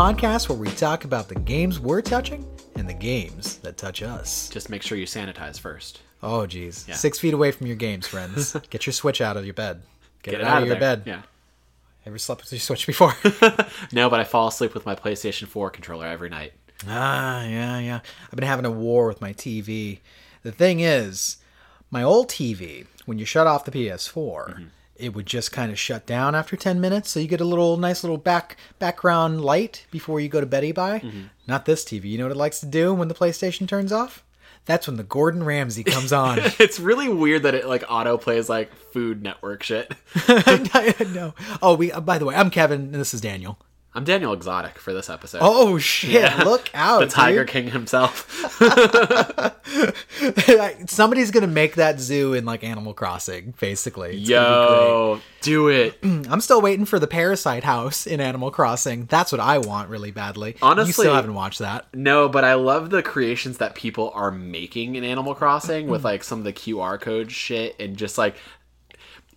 podcast where we talk about the games we're touching and the games that touch us. Just make sure you sanitize first. Oh, geez. Six feet away from your games, friends. Get your Switch out of your bed. Get, it, it out, of your there. bed. Yeah. Ever slept with your Switch before? No, but I fall asleep with my PlayStation 4 controller every night. Ah, yeah, yeah. I've been having a war with my TV. The thing is, my old TV, when you shut off the PS4, it would just kind of shut down after 10 minutes, so you get a little nice little back background light before you go to beddy by. Not this TV. You know what it likes to do when the PlayStation turns off? That's when the Gordon Ramsay comes on. It's really weird that it like auto plays like Food Network shit. I know. Oh, we. Uh, by the way, I'm Kevin, and this is Daniel. I'm Daniel Exotic for this episode. Oh shit! Look out, the Tiger dude. King himself. Somebody's gonna make that zoo in like Animal Crossing, basically. It's gonna be great. Yo, do it. I'm still waiting for the Parasite House in Animal Crossing. That's what I want really badly. you Honestly- still haven't watched that. No, but I love the creations that people are making in Animal Crossing with like some of the QR code shit and just like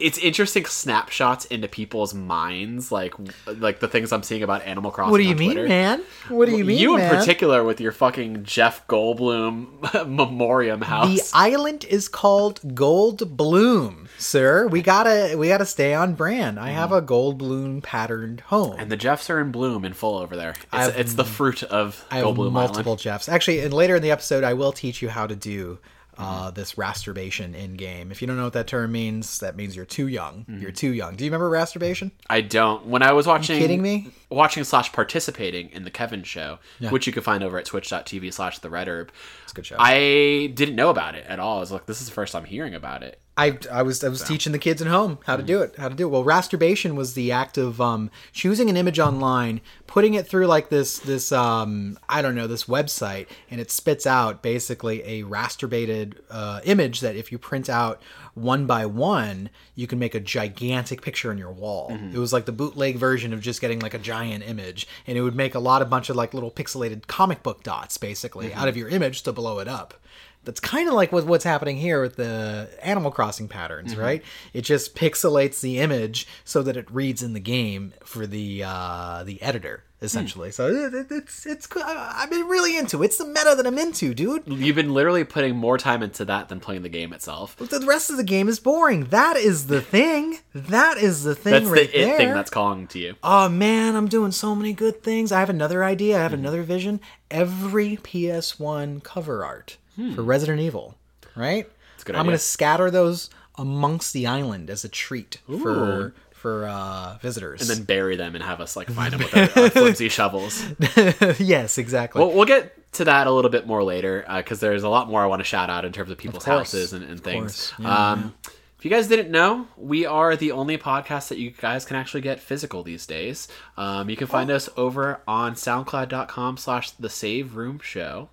it's interesting snapshots into people's minds, like like the things I'm seeing about Animal Crossing. What do you mean, Twitter. man? What do you mean, You in man? particular with your fucking Jeff Goldblum memoriam house. The island is called Gold Bloom, sir. We gotta we gotta stay on brand. I have mm-hmm. a gold bloom patterned home. and the Jeffs are in bloom in full over there. It's, it's the fruit of I have multiple Island. Jeffs. Actually, and later in the episode, I will teach you how to do uh, this rasterbation in game. If you don't know what that term means, that means you're too young. Mm-hmm. You're too young. Do you remember rasterbation? I don't. When I was watching, kidding me? Watching slash participating in the Kevin Show, which you can find over at twitch.tv slash the Red Herb. It's a good show. I didn't know about it at all. I was like, this is the first time hearing about it. I, I was I was teaching the kids at home how to do it how to do it. Well, rasterbation was the act of um, choosing an image online, putting it through like this this um, I don't know this website, and it spits out basically a rasterbated uh, image that if you print out one by one, you can make a gigantic picture on your wall. It was like the bootleg version of just getting like a giant image, and it would make a lot of bunch of like little pixelated comic book dots basically out of your image to blow it up that's kind of like what, what's happening here with the Animal Crossing patterns, mm-hmm. right? It just pixelates the image so that it reads in the game for the uh, the editor, hmm. essentially. So it, it- it's it's I've been really into it. It's the meta that I'm into, dude. You've been literally putting more time into that than playing the game itself. But The rest of the game is boring. That is the thing. That is the thing That's right the it there. thing that's calling to you. Oh man, I'm doing so many good things. I have another idea. I have mm-hmm. another vision. Every PS1 cover art for Resident Evil, right? I'm idea. to scatter those amongst the island as a treat for for uh, visitors. And then bury them and have us like find them with our, our flimsy shovels. yes, exactly. Well, we'll get to that a little bit more later because there's a lot more I want to shout out in terms of people's course. houses and, and things. Yeah, um, If you guys didn't know, we are the only podcast that you guys can actually get physical these days. Um, you can find Oh. us over on soundcloud.com slash the save room show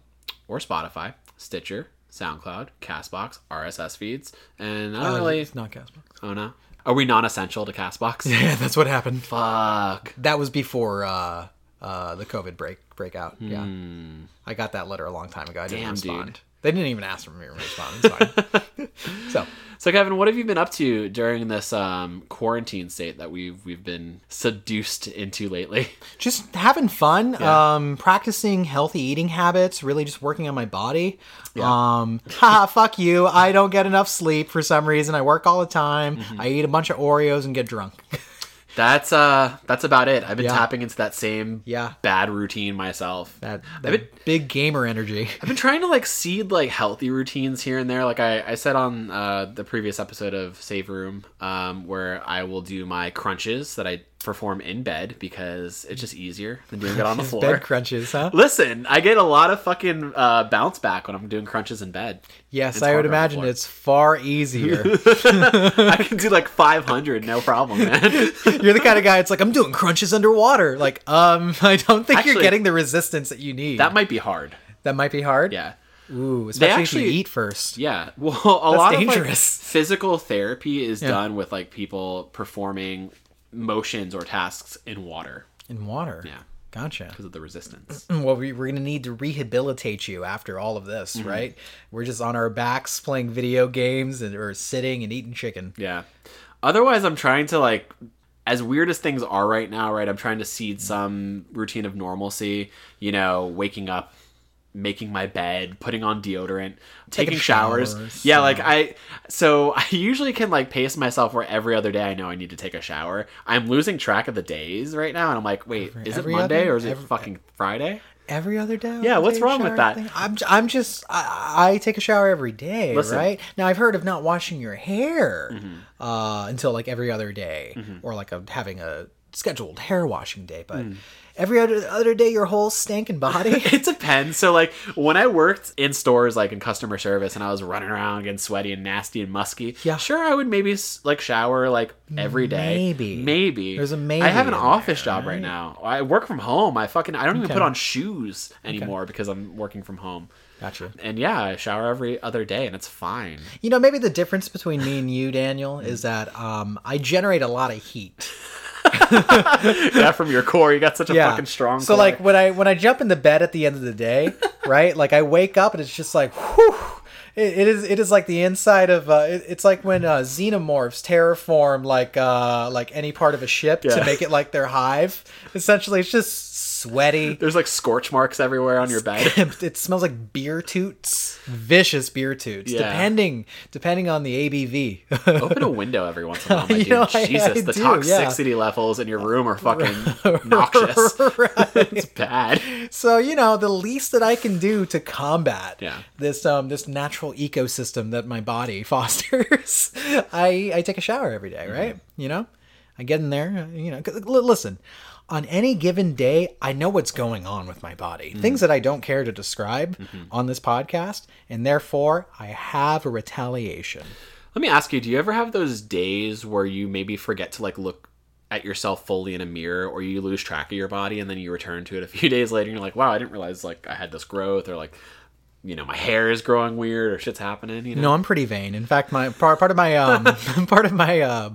or Spotify, Stitcher, SoundCloud, Castbox, RSS feeds. And I don't Uh, really. it's not Castbox. Oh, no. Are we non essential to Castbox? Yeah, that's what happened. Fuck. That was before uh, uh, the COVID break breakout. Yeah, I got that letter a long time ago. I didn't Hmm. Damn, respond. dude. They didn't even ask for me to respond. It's fine. so So Kevin, what have you been up to during this um, quarantine state that we've we've been seduced into lately? just having fun Yeah. um practicing healthy eating habits really just working on my body um haha fuck you i don't get enough sleep for some reason i work all the time Mm-hmm. i eat a bunch of oreos and get drunk That's uh that's about it. I've been Yeah. tapping into that same Yeah. bad routine myself. that, I've that been, big gamer energy I've been trying to like seed like healthy routines here and there. Like I, I said on uh, the previous episode of Save Room, um, where I will do my crunches that I perform in bed because it's just easier than doing it on the floor. bed crunches huh Listen, I get a lot of fucking uh, bounce back when I'm doing crunches in bed. yes It's i would harder on the imagine it's far easier I can do like 500, no problem, man. you're the kind of guy it's like i'm doing crunches underwater like um i don't think you're getting the resistance that you need that might be hard. that might be hard Yeah. ooh especially if actually- you eat first Yeah. Well, a lot of dangerous. like, physical therapy is Yeah. done with like people performing motions or tasks in water in water Yeah. gotcha because of the resistance. well we, we're gonna need to rehabilitate you after all of this Mm-hmm. right we're just on our backs playing video games and or sitting and eating chicken Yeah. Otherwise, I'm trying to like as weird as things are right now, right? I'm trying to seed some routine of normalcy. You know, waking up, making my bed, putting on deodorant, taking, showers. showers, Yeah, like I. So I usually can like pace myself where every other day I know I need to take a shower. I'm losing track of the days right now, and I'm like, wait, is it Monday other- or is it fucking Friday? Every other day. Yeah, what's wrong with that? thing? I'm, I'm just, I, I take a shower every day, Listen. right? Now, I've heard of not washing your hair Mm-hmm. uh, until like every other day, or like a, having a scheduled hair washing day, but Mm. Every other, other day, your whole stinking body. It depends. So like when I worked in stores like in customer service and I was running around getting sweaty and nasty and musky, Yeah. sure I would maybe like shower like every day. Maybe. Maybe. There's a maybe I have an office there, job right now. I work from home. I fucking I don't even put on shoes anymore because I'm working from home. Gotcha. And yeah, I shower every other day and it's fine. You know, maybe the difference between me and you, Daniel, is that um, I generate a lot of heat. yeah, from your core, you got such a fucking strong. So core. like when I when I jump into bed at the end of the day, right? Like I wake up and it's just like, whew. It, it is it is like the inside of uh, it, it's like when uh, xenomorphs terraform like uh, like any part of a ship Yeah. to make it like their hive. Essentially, it's just sweaty. there's like scorch marks everywhere on your bed. it smells like beer toots, vicious beer toots, Yeah. depending depending on the ABV. Open a window every once in a while, my dude. know, Jesus, I the do, toxicity levels in your room are fucking noxious. it's bad. So you know, the least that I can do to combat Yeah. this um this natural ecosystem that my body fosters, I I take a shower every day, right? Mm-hmm. You know, I get in there. You know. listen. On any given day, I know what's going on with my body. Mm-hmm. Things that I don't care to describe on this podcast, and therefore I have a retaliation. Let me ask you: Do you ever have those days where you maybe forget to like look at yourself fully in a mirror, or you lose track of your body, and then you return to it a few days later, and you're like, "Wow, I didn't realize like I had this growth," or like, you know, my hair is growing weird, or shit's happening. You know? No, I'm pretty vain. In fact, my part part of my um part of my uh,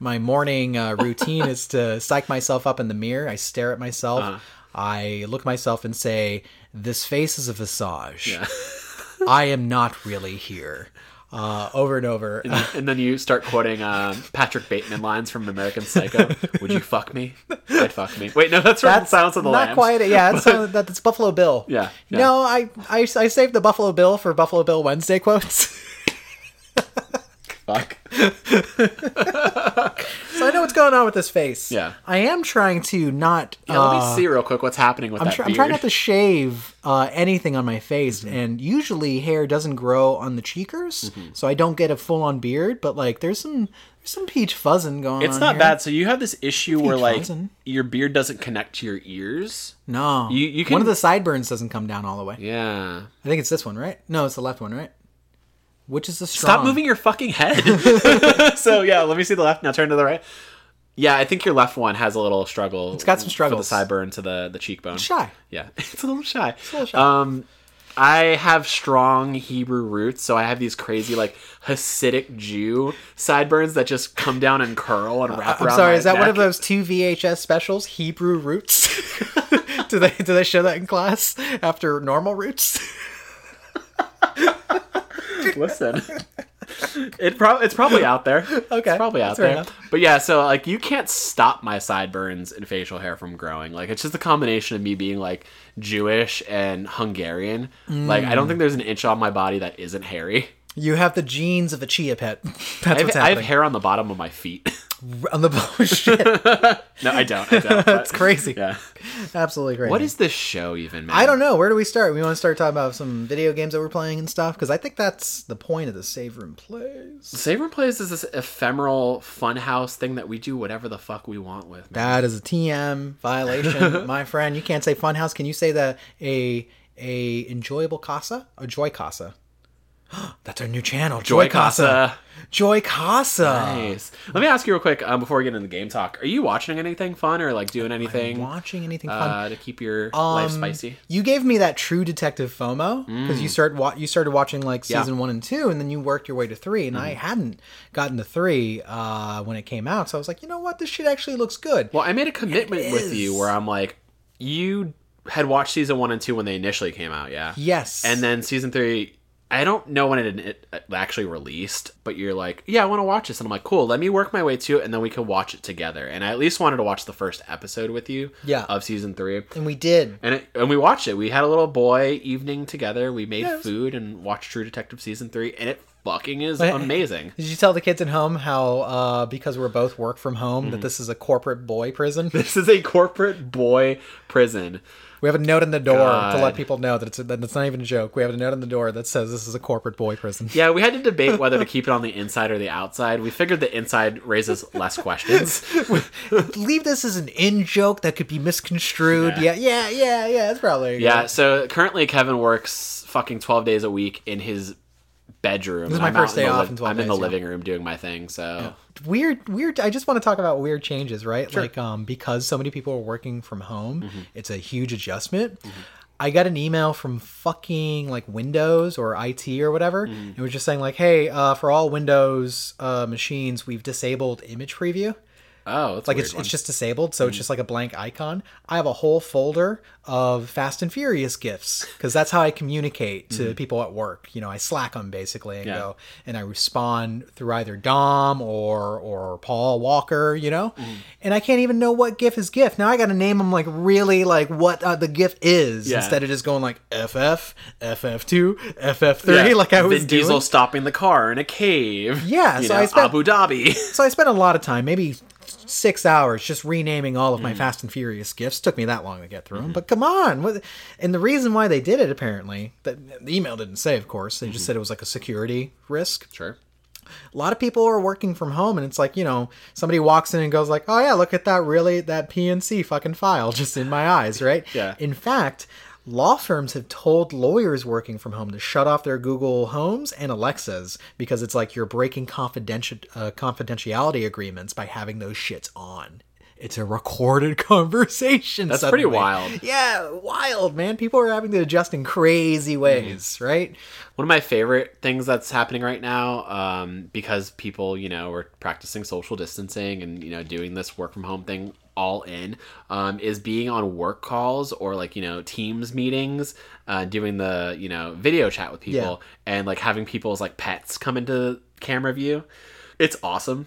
my morning uh, routine is to psych myself up in the mirror. I stare at myself. Uh-huh. I look at myself and say, "This face is a visage. Yeah. I am not really here." Uh, over and over. and then you start quoting um, Patrick Bateman lines from American Psycho. Would you fuck me? I'd fuck me. Wait, no, that's from That's Silence of the not Lambs. quite. Yeah, that's, that- that's Buffalo Bill. Yeah, yeah. No, I, I I saved the Buffalo Bill for Buffalo Bill Wednesday quotes. Fuck. so I know what's going on with this face. Yeah. I am trying to not. Yeah, let uh, me see real quick what's happening with I'm, that try- I'm trying not to shave uh, anything on my face, Mm-hmm. and usually hair doesn't grow on the cheekers, Mm-hmm. so I don't get a full on beard. But like, there's some there's some peach fuzzing going on. It's not here. bad. So you have this issue where like frozen. your beard doesn't connect to your ears. No, You- you can... one of the sideburns doesn't come down all the way. Yeah. I think it's this one, right? No, it's the left one, right? Which is the strong? Stop moving your fucking head. so yeah, let me see the left. Now turn to the right. Yeah, I think your left one has a little struggle. It's got some For struggles. the sideburn to the the cheekbone. Shy. Yeah, it's a little shy. a little shy. Um, I have strong Hebrew roots, so I have these crazy like Hasidic Jew sideburns that just come down and curl and wrap I'm around. sorry, my is that one of those two VHS specials, Hebrew Roots? do they do they show that in class after normal roots? Listen. It pro- it's probably out there. Okay, It's probably out there. enough. But yeah, so like you can't stop my sideburns and facial hair from growing. Like it's just a combination of me being like Jewish and Hungarian. Like I don't Mm. think there's an inch on my body that isn't hairy. You have the genes of a chia pet. That's I have, what's I have hair on the bottom of my feet. on the oh, shit. no, I don't. I don't. That's crazy. Yeah. Absolutely crazy. What is this show even, man? I don't know. Where do we start? We want to start talking about some video games that we're playing and stuff because I think that's the point of the save room plays. Save Room Plays is this ephemeral funhouse thing that we do whatever the fuck we want with. Man. That is a TM violation, my friend. You can't say funhouse. Can you say that a a enjoyable casa? A joy casa? That's our new channel, Joy, Joy Casa. Casa. Joy Casa. Nice. Let me ask you real quick um, before we get into the game talk. Are you watching anything fun or like doing anything Watching anything fun? uh, to keep your life Um, spicy? You gave me that True Detective FOMO because you started wa- you started watching like Yeah. season one and two, and then you worked your way to three, and I hadn't gotten to three uh, when it came out, so I was like, you know what, this shit actually looks good. Well, I made a commitment with you where I'm like, you had watched season one and two when they initially came out, yeah. Yes, And then season three, I don't know when it, it actually released, but you're like, yeah, I want to watch this, and I'm like, cool. Let me work my way to it, and then we can watch it together. And I at least wanted to watch the first episode with you, Yeah. of season three. And we did. And it, and we watched it. We had a little boy evening together. We made Yes. food and watched True Detective season three, and it fucking is amazing. Did you tell the kids at home how uh, because we're both work from home Mm-hmm. that this is a corporate boy prison? This is a corporate boy prison. We have a note in the door to let people know that it's that it's not even a joke. We have a note in the door that says this is a corporate boy prison. Yeah, we had to debate whether to keep it on the inside or the outside. We figured the inside raises less questions. Leave this as an in joke that could be misconstrued. Yeah. Yeah, yeah, yeah, yeah. That's probably Yeah, so currently Kevin works fucking 12 days a week in his bedroom. This is my I'm first day off 12 I'm in the days, yeah. living room doing my thing, so weird weird i just want to talk about weird changes right? Like um because so many people are working from home Mm-hmm. it's a huge adjustment. I got an email from fucking like windows or it or whatever Mm-hmm. it was just saying like hey uh, for all windows uh, machines we've disabled image preview oh, that's like it's, one. it's just disabled so it's hmm. just like a blank icon i have a whole folder of fast and furious gifs because that's how i communicate to hmm. people at work you know i slack them basically and Yeah. go and i respond through either dom or or paul walker you know hmm. and i can't even know what gif is gif now i gotta name them like really like what uh, the gif is Yeah. instead of just going like ff ff2 ff3 like i was Vin doing Diesel stopping the car in a cave. Yeah, so know, I spent- Abu Dhabi. So I spent a lot of time, maybe six hours, just renaming all of my Mm. Fast and Furious gifts. Took me that long to get through them, but come on! What, and the reason why they did it, apparently, that the email didn't say, of course. They Mm-hmm. just said it was like a security risk. Sure. A lot of people are working from home, and it's like you know, somebody walks in and goes like, "Oh yeah, look at that really that PNG fucking file just in my eyes," right? Yeah. In fact. Law firms have told lawyers working from home to shut off their Google Homes and Alexas because it's like you're breaking confidential uh, confidentiality agreements by having those shits on. It's a recorded conversation. That's pretty wild. Yeah, wild, man. People are having to adjust in crazy ways, right? One of my favorite things that's happening right now, um, because people, you know, are practicing social distancing and, you know, doing this work from home thing all in, um, is being on work calls or like, you know, Teams meetings, uh, doing the, you know, video chat with people and like having people's like pets come into camera view. It's awesome.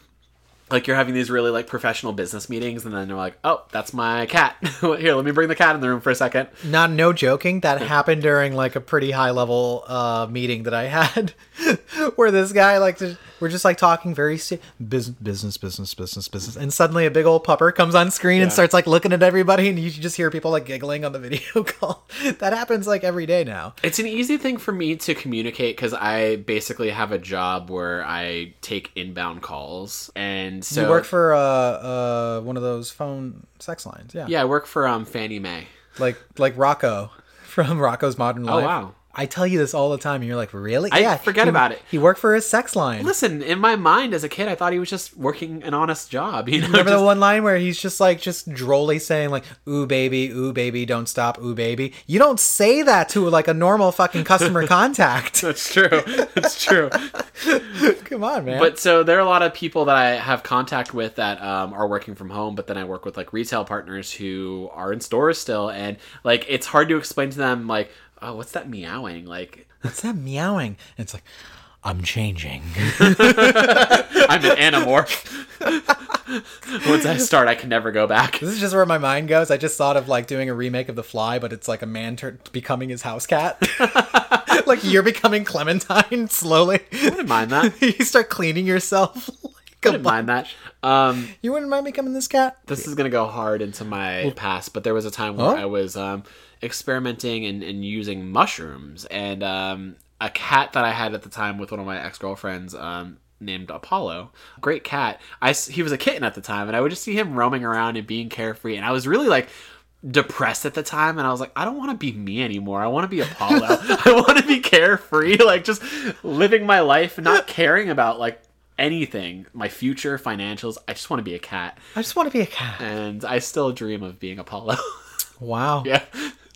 Like you're having these really like professional business meetings and then they're like, oh, that's my cat. Here, let me bring the cat in the room for a second. Not no joking. That happened during like a pretty high level uh, meeting that I had, where this guy like we're just like talking very se- business, business, business, business, business, and suddenly a big old pupper comes on screen and starts like looking at everybody, and you just hear people like giggling on the video call. that happens like every day now. It's an easy thing for me to communicate because I basically have a job where I take inbound calls, and so you work for uh, uh, one of those phone sex lines, yeah, yeah, I work for um Fannie Mae. like like Rocko from Rocko's Modern Life. Oh, wow. I tell you this all the time, and you're like, really? I forget he- about it. He worked for a sex line. Listen, in my mind as a kid, I thought he was just working an honest job. You know, Remember just- the one line where he's just like just drolly saying like "ooh baby, ooh baby, don't stop, ooh baby." You don't say that to like a normal fucking customer contact. That's true. That's true. Come on, man. But so there are a lot of people that I have contact with that um, are working from home, but then I work with like retail partners who are in stores still, and like it's hard to explain to them like, oh, what's that meowing? Like, what's that meowing? And it's like, I'm changing. I'm an animorph. Once I start, I can never go back. this is just where my mind goes. I just thought of like doing a remake of The Fly, but it's like a man tur- becoming his house cat. like you're becoming Clementine slowly. I wouldn't mind that. you start cleaning yourself. like wouldn't mind that. Um, You wouldn't mind becoming this cat? this is gonna go hard into my past, but there was a time where Huh? I was um, experimenting and, and using mushrooms, and um, a cat that I had at the time with one of my ex girlfriends. Um, named Apollo great cat I he was a kitten at the time and I would just see him roaming around and being carefree and I was really like depressed at the time and I was like I don't want to be me anymore I want to be Apollo I want to be carefree like just living my life not caring about like anything my future financials I just want to be a cat I just want to be a cat. and I still dream of being Apollo. Wow. yeah,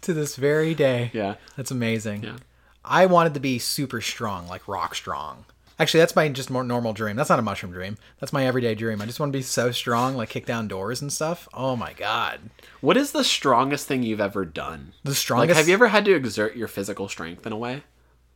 To this very day. yeah. That's amazing. Yeah. I wanted to be super strong, like rock strong. Actually, that's my just more normal dream. That's not a mushroom dream. That's my everyday dream. I just want to be so strong, like kick down doors and stuff. Oh my god. What is the strongest thing you've ever done? The Like, strongest have you ever had to exert your physical strength in a way?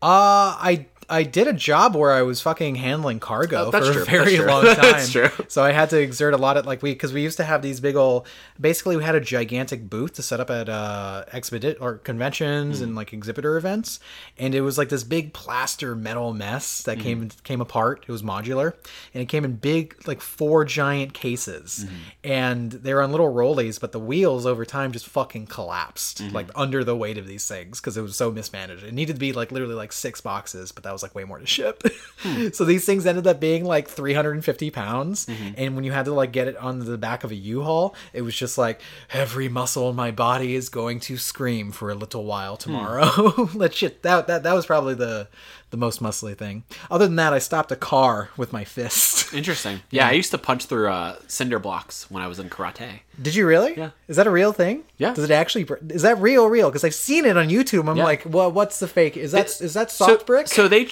Uh, I I did a job where I was fucking handling cargo Oh, for true. a very long time. That's true. So I had to exert a lot of like we because we used to have these big old. Basically, we had a gigantic booth to set up at uh exhibit or conventions Hmm. and like exhibitor events, and it was like this big plaster metal mess that came came apart. It was modular, and it came in big like four giant cases, Hmm. and they were on little rollies, but the wheels over time just fucking collapsed Mm-hmm. like under the weight of these things because it was so mismanaged. It needed to be like literally like six boxes, but that was like way more to ship. Hmm. so these things ended up being like 350 pounds, Mm-hmm. and when you had to like get it on the back of a U-Haul, it was just like every muscle in my body is going to scream for a little while Hmm. tomorrow. that shit that that that was probably the the most muscly thing. Other than that, I stopped a car with my fist. Interesting. Yeah, I used to punch through uh, cinder blocks when I was in karate. Did you really? Yeah. Is that a real thing? Yeah. Does it actually? Is that real? Real? Because I've seen it on YouTube. I'm Yeah. like, well, what's the fake? Is that It's- is that soft so, brick? So they,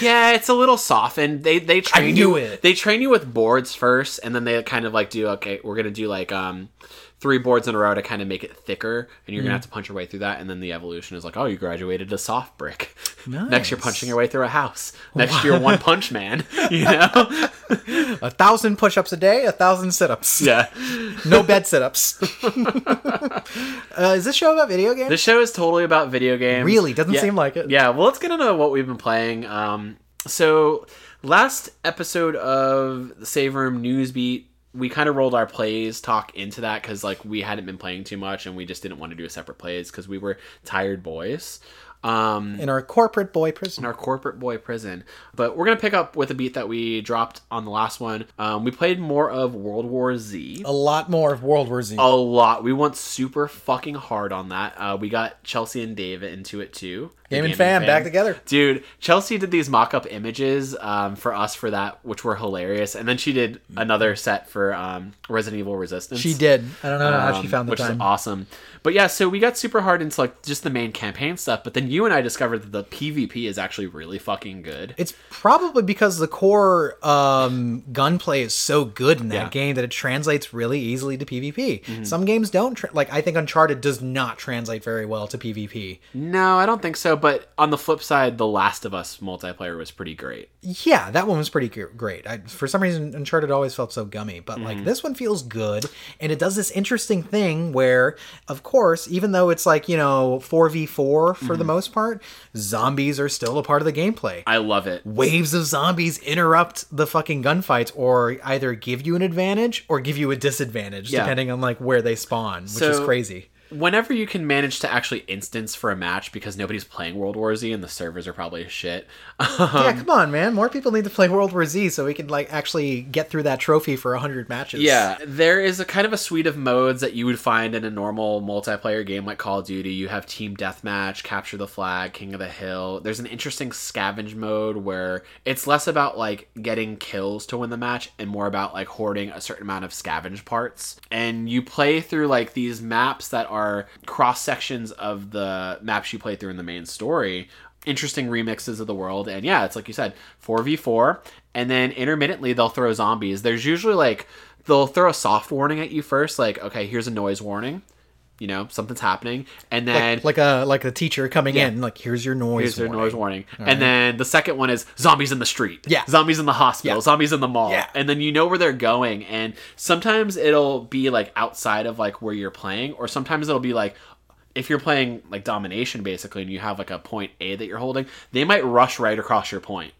yeah, it's a little softened. They they train you. it. They train you with boards first, and then they kind of like do okay. We're gonna do like um three boards in a row to kind of make it thicker, and you're gonna have to punch your way through that. And then the evolution is like, oh, you graduated to soft brick. Next, you're punching your way through a house. Next, you're one punch man. You know? a thousand push-ups a day, a thousand sit-ups. yeah. No bed sit-ups. uh, is this show about video games? This show is totally about video games. Really? Doesn't Yeah. seem like it. Yeah, well, let's get into what we've been playing. Um, so, last episode of the Save Room Newsbeat, we kind of rolled our plays talk into that because, like, we hadn't been playing too much and we just didn't want to do a separate plays because we were tired boys. Um, In our corporate boy prison. in our corporate boy prison. But we're gonna pick up with a beat that we dropped on the last one. Um, we played more of World War Z. a lot more of World War Z. A lot. We went super fucking hard on that. Uh, we got Chelsea and David into it too. The Gaming fan, back together. Dude, Chelsea did these mock up images um, for us for that, which were hilarious. And then she did another set for um, Resident Evil Resistance. She did. I don't know how she um, found the which time. Which is awesome. But yeah, so we got super hard into like just the main campaign stuff. But then you and I discovered that the PvP is actually really fucking good. It's probably because the core um, gunplay is so good in that Yeah. Mm-hmm. game that it translates really easily to PvP. Some games don't. Tra- like I think Uncharted does not translate very well to PvP. No, I don't think so. But on the flip side, The Last of Us multiplayer was pretty great. Yeah, that one was pretty great. I, for some reason, Uncharted always felt so gummy, but Mm-hmm. like this one feels good, and it does this interesting thing where, of course, even though it's like you know four v four for Mm-hmm. the most part, zombies are still a part of the gameplay. I love it. Waves of zombies interrupt the fucking gunfights, or either give you an advantage or give you a disadvantage, Yeah. depending on like where they spawn, which is crazy. Whenever you can manage to actually instance for a match because nobody's playing World War Z and the servers are probably shit. yeah, um, come on, man. More people need to play World War Z so we can like actually get through that trophy for hundred matches. Yeah, there is a kind of a suite of modes that you would find in a normal multiplayer game like Call of Duty. You have Team Deathmatch, Capture the Flag, King of the Hill. There's an interesting scavenge mode where it's less about like getting kills to win the match and more about like hoarding a certain amount of scavenge parts. And you play through like these maps that are cross sections of the maps you play through in the main story. Interesting remixes of the world. And yeah it's like you said 4v4 and then intermittently they'll throw zombies. There's usually like they'll throw a soft warning at you first like okay here's a noise warning you know something's happening and then like a like a teacher coming in, like here's your noise. Here's warning. noise warning. And then the second one is zombies in the street. Yeah. Zombies in the hospital. Yeah. Zombies in the mall. Yeah. And then you know where they're going. And sometimes it'll be like outside of like where you're playing, or sometimes it'll be like if you're playing like domination basically and you have like a point A that you're holding, they might rush right across your point.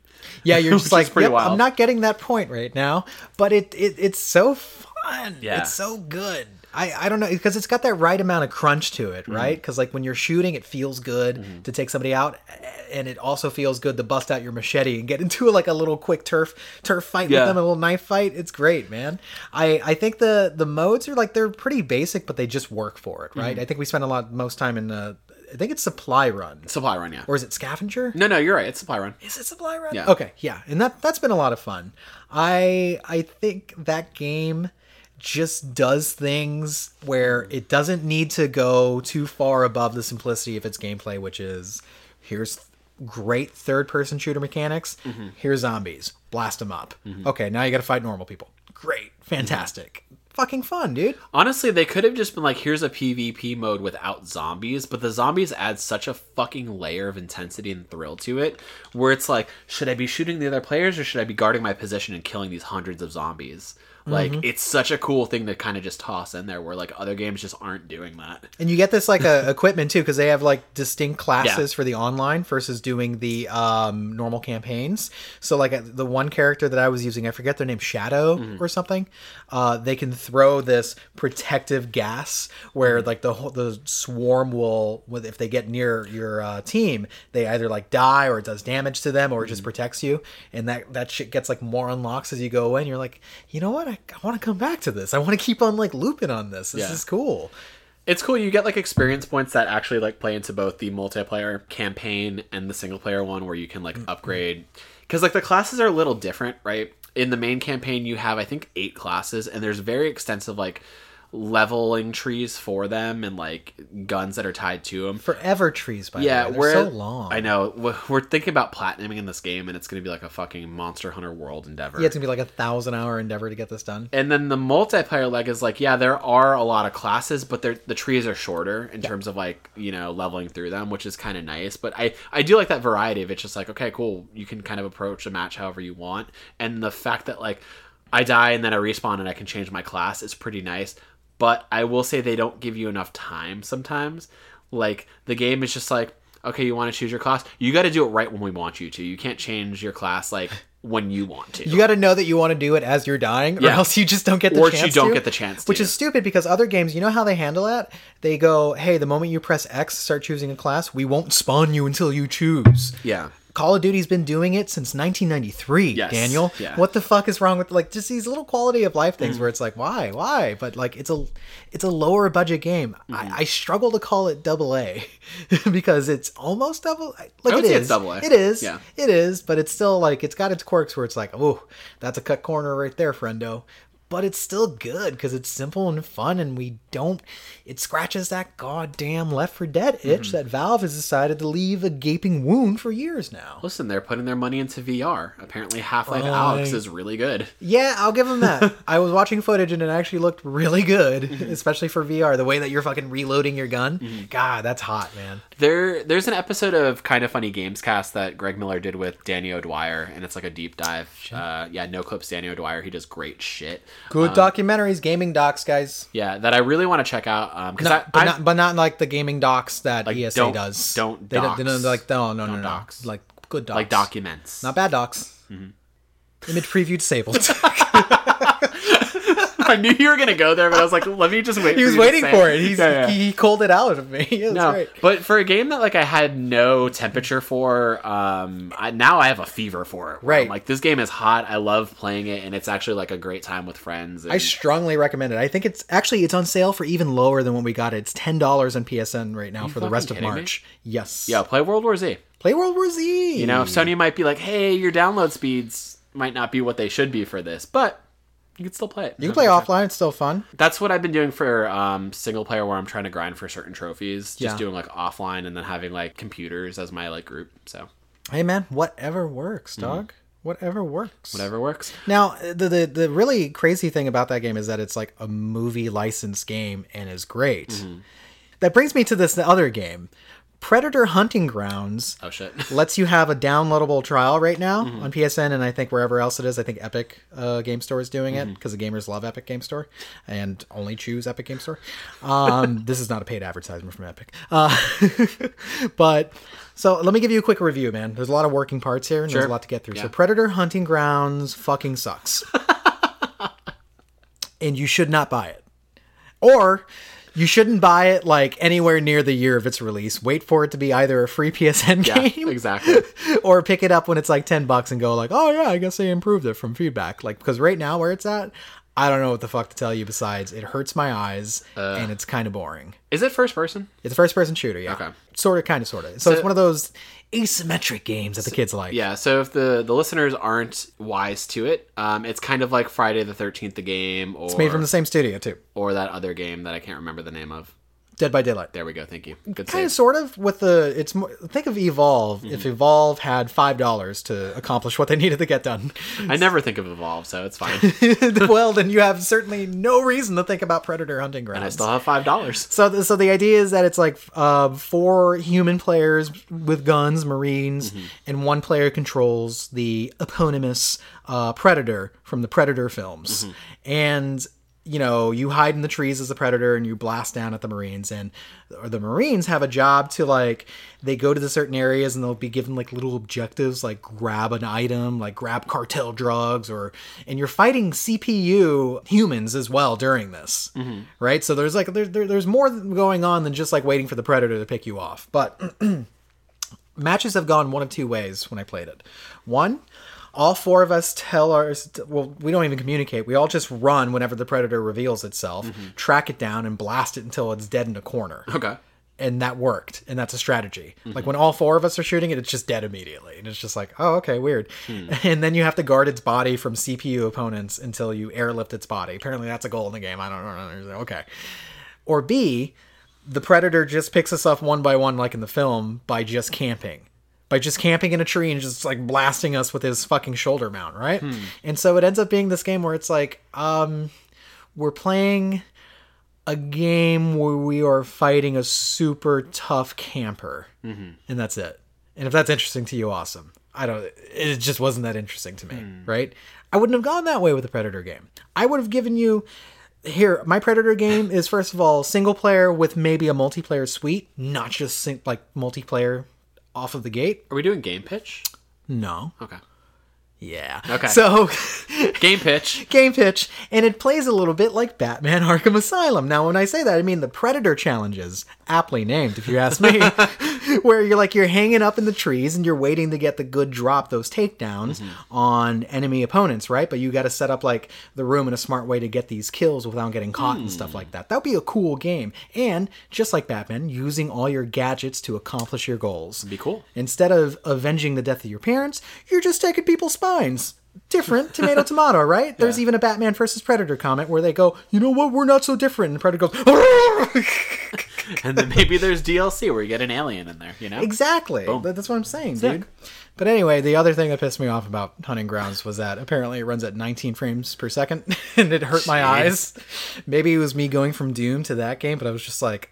Yeah, you're just like, pretty yep. I'm not getting that point right now, but it, it it's so fun. Yeah. It's so good. I, I don't know because it's got that right amount of crunch to it, Mm-hmm. right? Because like when you're shooting, it feels good to take somebody out, and it also feels good to bust out your machete and get into like a little quick turf turf fight Yeah. with them, a little knife fight. It's great, man. I I think the the modes are like they're pretty basic, but they just work for it, Mm-hmm. right? I think we spend a lot most time in uh, I think it's supply run Supply run, yeah. or is it scavenger? No, no, you're right. It's supply run. Is it Supply Run? Yeah. Okay, yeah, and that that's been a lot of fun. I I think that game just does things where it doesn't need to go too far above the simplicity of its gameplay, which is here's great third person shooter mechanics. Mm-hmm. Here's zombies, blast them up. Mm-hmm. Okay, now you got to fight normal people. Great, mm-hmm. fantastic. fucking fun, dude. Honestly, they could have just been like, here's a PvP mode without zombies, but the zombies add such a fucking layer of intensity and thrill to it, where it's like, should I be shooting the other players or should I be guarding my position and killing these hundreds of zombies? Like, Mm-hmm. it's such a cool thing to kind of just toss in there, where like other games just aren't doing that. And you get this like uh, equipment too, because they have like distinct classes Yeah. for the online versus doing the um, normal campaigns. So like uh, the one character that I was using, I forget their name, Shadow Mm-hmm. or something. Uh, they can throw this protective gas Mm-hmm. where like the whole, the swarm will, with if they get near your uh, team, they either like die or it does damage to them or it Mm-hmm. just protects you. And that that shit gets like more unlocks as you go in. You're like, you know what? I, I want to come back to this. I want to keep on like looping on this. This Yeah. is cool. It's cool. You get like experience points that actually like play into both the multiplayer campaign and the single player one, where you can like mm-hmm. upgrade. Because like the classes are a little different, right? In the main campaign, you have I think eight classes, and there's very extensive like leveling trees for them and like guns that are tied to them. forever trees by Yeah, the way. They're we're so long. I know we're- we're thinking about platinuming in this game, and it's going to be like a fucking Monster Hunter World endeavor. Yeah, it's gonna be like a thousand hour endeavor to get this done. And then the multiplayer leg is like, yeah, there are a lot of classes, but the trees are shorter in terms of like you know leveling through them, which is kind of nice. But I I do like that variety of it's just like okay, cool, you can kind of approach a match however you want, and the fact that like I die and then I respawn and I can change my class is pretty nice. But I will say they don't give you enough time sometimes. Like the game is just like, okay, you want to choose your class, you got to do it right when we want you to. You can't change your class like when you want to. You got to know that you want to do it as you're dying, or Yeah. else you just don't get the Or chance. you don't to. get the chance which is stupid because other games, you know how they handle that? They go, "Hey, the moment you press X, start choosing a class, we won't spawn you until you choose." yeah. Call of Duty's been doing it since 1993, Yes, Daniel. yeah. What the fuck is wrong with like just these little quality of life Mm. things where it's like, why, why? But like, it's a, it's a lower budget game. Mm-hmm. I, I struggle to call it double A because it's almost double. Like it is double A. It is. Yeah. It is. But it's still like it's got its quirks where it's like, oh, that's a cut corner right there, friendo. But it's still good because it's simple and fun, and we don't. It scratches that goddamn Left 4 Dead itch Mm-hmm. that Valve has decided to leave a gaping wound for years now. Listen, they're putting their money into VR. Apparently, Half Life Right. Alyx is really good. Yeah, I'll give them that. I was watching footage and it actually looked really good, Mm-hmm. especially for VR. The way that you're fucking reloading your gun, God, that's hot, man. There, there's an episode of Kind of Funny Games Cast that Greg Miller did with Danny O'Dwyer, and it's like a deep dive. Uh, yeah, no clips. Danny O'Dwyer, he does great shit. Good documentaries, gaming docs, guys. Yeah, that I really want to check out. Um, because Not, I, but I not, but not like the gaming docs that Like, ESA don't- does. don't they don't, they don't like no, no, no, Don't no, docs. like good docs, like documents. not bad docs. Image preview disabled. I knew you were gonna go there, but I was like, let me just wait. he was waiting for it. He's, Yeah, yeah. He called it out of me. That's no, right. but for a game that like I had no temperature for, um, I, now I have a fever for it. where I'm Right. like this game is hot. I love playing it, and it's actually like a great time with friends. And, I strongly recommend it. I think it's actually it's on sale for even lower than when we got it. It's ten dollars on PSN right now for the rest of kidding me? March. Yes. yeah, play World War Z. Play World War Z. You know, Sony might be like, hey, your download speeds might not be what they should be for this, but you can still play it. you can play offline. It's still fun. That's what I've been doing for um, single player, where I'm trying to grind for certain trophies. Just Yeah. doing like offline, and then having like computers as my like group. So Hey man, whatever works, dog. Whatever works. Mm-hmm. whatever works. Now, the, the the really crazy thing about that game is that it's like a movie licensed game and is great. Mm-hmm. That brings me to this other game, Predator Hunting Grounds. Oh shit. lets you have a downloadable trial right now Mm-hmm. on PSN and I think wherever else it is. I think Epic uh, Game Store is doing Mm-hmm. it because the gamers love Epic Game Store and only choose Epic Game Store. Um, this is not a paid advertisement from Epic, uh, but so let me give you a quick review, man. There's a lot of working parts here and there's a lot to get through. So Predator Hunting Grounds fucking sucks, and you should not buy it, or. You shouldn't buy it like anywhere near the year of its release. Wait for it to be either a free PSN Yeah, game exactly. or pick it up when it's like 10 bucks and go like oh yeah i guess they improved it from feedback like because right now where it's at i don't know what the fuck to tell you besides it hurts my eyes uh, and it's kind of boring Is it first person? it's a first person shooter yeah Okay. sort of kind of sort of so, it's one of those asymmetric games that the kids like Yeah. So if the the listeners aren't wise to it, um, it's kind of like Friday the Thirteenth, the game, or it's made from the same studio too or that other game that I can't remember the name of. Dead by Daylight. There we go. Thank you. Good Kind of, sort of, with the it's more, think of Evolve. If Mm-hmm. Evolve had five dollars to accomplish what they needed to get done, I never think of Evolve, so it's fine. well, then you have certainly no reason to think about Predator Hunting Grounds. and I still have five dollars. So, th- so the idea is that it's like uh, four human players with guns, Marines, Mm-hmm. and one player controls the eponymous uh, Predator from the Predator films. Mm-hmm. And you know, you hide in the trees as a predator and you blast down at the Marines. And or the Marines have a job to like they go to the certain areas and they'll be given like little objectives, like grab an item, like grab cartel drugs, or and you're fighting CPU humans as well during this, mm-hmm. right? So there's like there, there, there's more going on than just like waiting for the predator to pick you off. But matches have gone one of two ways when I played it. One, all four of us tell our well, we don't even communicate. We all just run whenever the predator reveals itself, mm-hmm. track it down, and blast it until it's dead in a corner. Okay. And that worked, and that's a strategy. Mm-hmm. Like when all four of us are shooting it, it's just dead immediately, and it's just like, oh, okay, weird. Hmm. And then you have to guard its body from CPU opponents until you airlift its body. Apparently, that's a goal in the game. I don't know. Okay. Or B, the predator just picks us off one by one, like in the film, by just camping. By just camping in a tree and just like blasting us with his fucking shoulder mount, right? Hmm. And so it ends up being this game where it's like, um, we're playing a game where we are fighting a super tough camper, mm-hmm. and that's it. And if that's interesting to you, awesome. I don't. It just wasn't that interesting to me, hmm. right? I wouldn't have gone that way with a Predator game. I would have given you here. My Predator game is first of all single player with maybe a multiplayer suite, not just like multiplayer off of the gate. Are we doing game pitch? No. Okay. Yeah. Okay. So Game pitch. game pitch, and it plays a little bit like Batman Arkham Asylum. Now, when I say that, I mean the Predator challenges, aptly named, if you ask me, where you're like you're hanging up in the trees and you're waiting to get the good drop, those takedowns mm-hmm. on enemy opponents, right? But you got to set up like the room in a smart way to get these kills without getting caught and stuff hmm. like that. That would be a cool game, and just like Batman, using all your gadgets to accomplish your goals. Be cool. Instead of avenging the death of your parents, you're just taking people's Different, tomato, tomato, right? There's even a Batman versus Predator comment where they go, you know what, we're not so different. And Predator goes, And then maybe there's DLC where you get an alien in there, you know? exactly. Boom. That- That's what I'm saying, Sick. dude. But anyway, the other thing that pissed me off about Hunting Grounds was that apparently it runs at 19 frames per second, and it hurt my Jeez. eyes. Maybe it was me going from Doom to that game, but I was just like,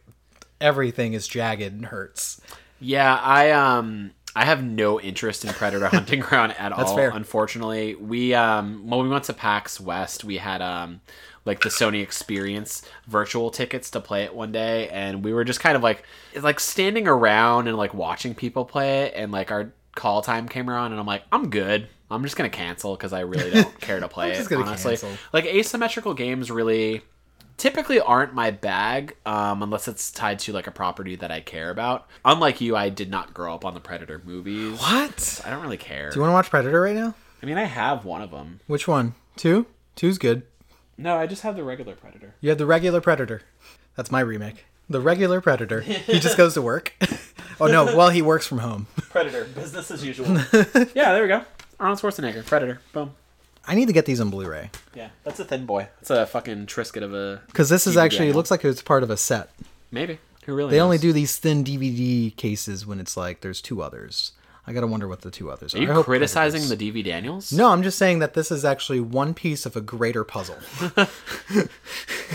everything is jagged and hurts. Yeah, I um I have no interest in Predator Hunting Ground at all. fair. Unfortunately, we um when we went to PAX West, we had um like the Sony Experience virtual tickets to play it one day, and we were just kind of like like standing around and like watching people play it, and like our call time came around, and I'm like, I'm good. I'm just gonna cancel because I really don't care to play it. honestly, cancel. like asymmetrical games really typically aren't my bag um, unless it's tied to like a property that I care about. Unlike you, I did not grow up on the Predator movies. What? I don't really care. Do you want to watch Predator right now? I mean, I have one of them. Which one? Two? Two's good. No, I just have the regular Predator. You have the regular Predator. That's my remake. The regular Predator. He just goes to work. oh no, well he works from home. Predator, business as usual. yeah, there we go. Arnold Schwarzenegger, Predator. Boom. I need to get these on Blu-ray Yeah, that's a thin boy. It's a fucking Triscuit of a. because this is DVD actually it looks like it's part of a set. Maybe. Who really? They only do these thin DVD cases when it's like there's two others. I gotta wonder what the two others are. Are you criticizing the DV Daniels? No, I'm just saying that this is actually one piece of a greater puzzle. and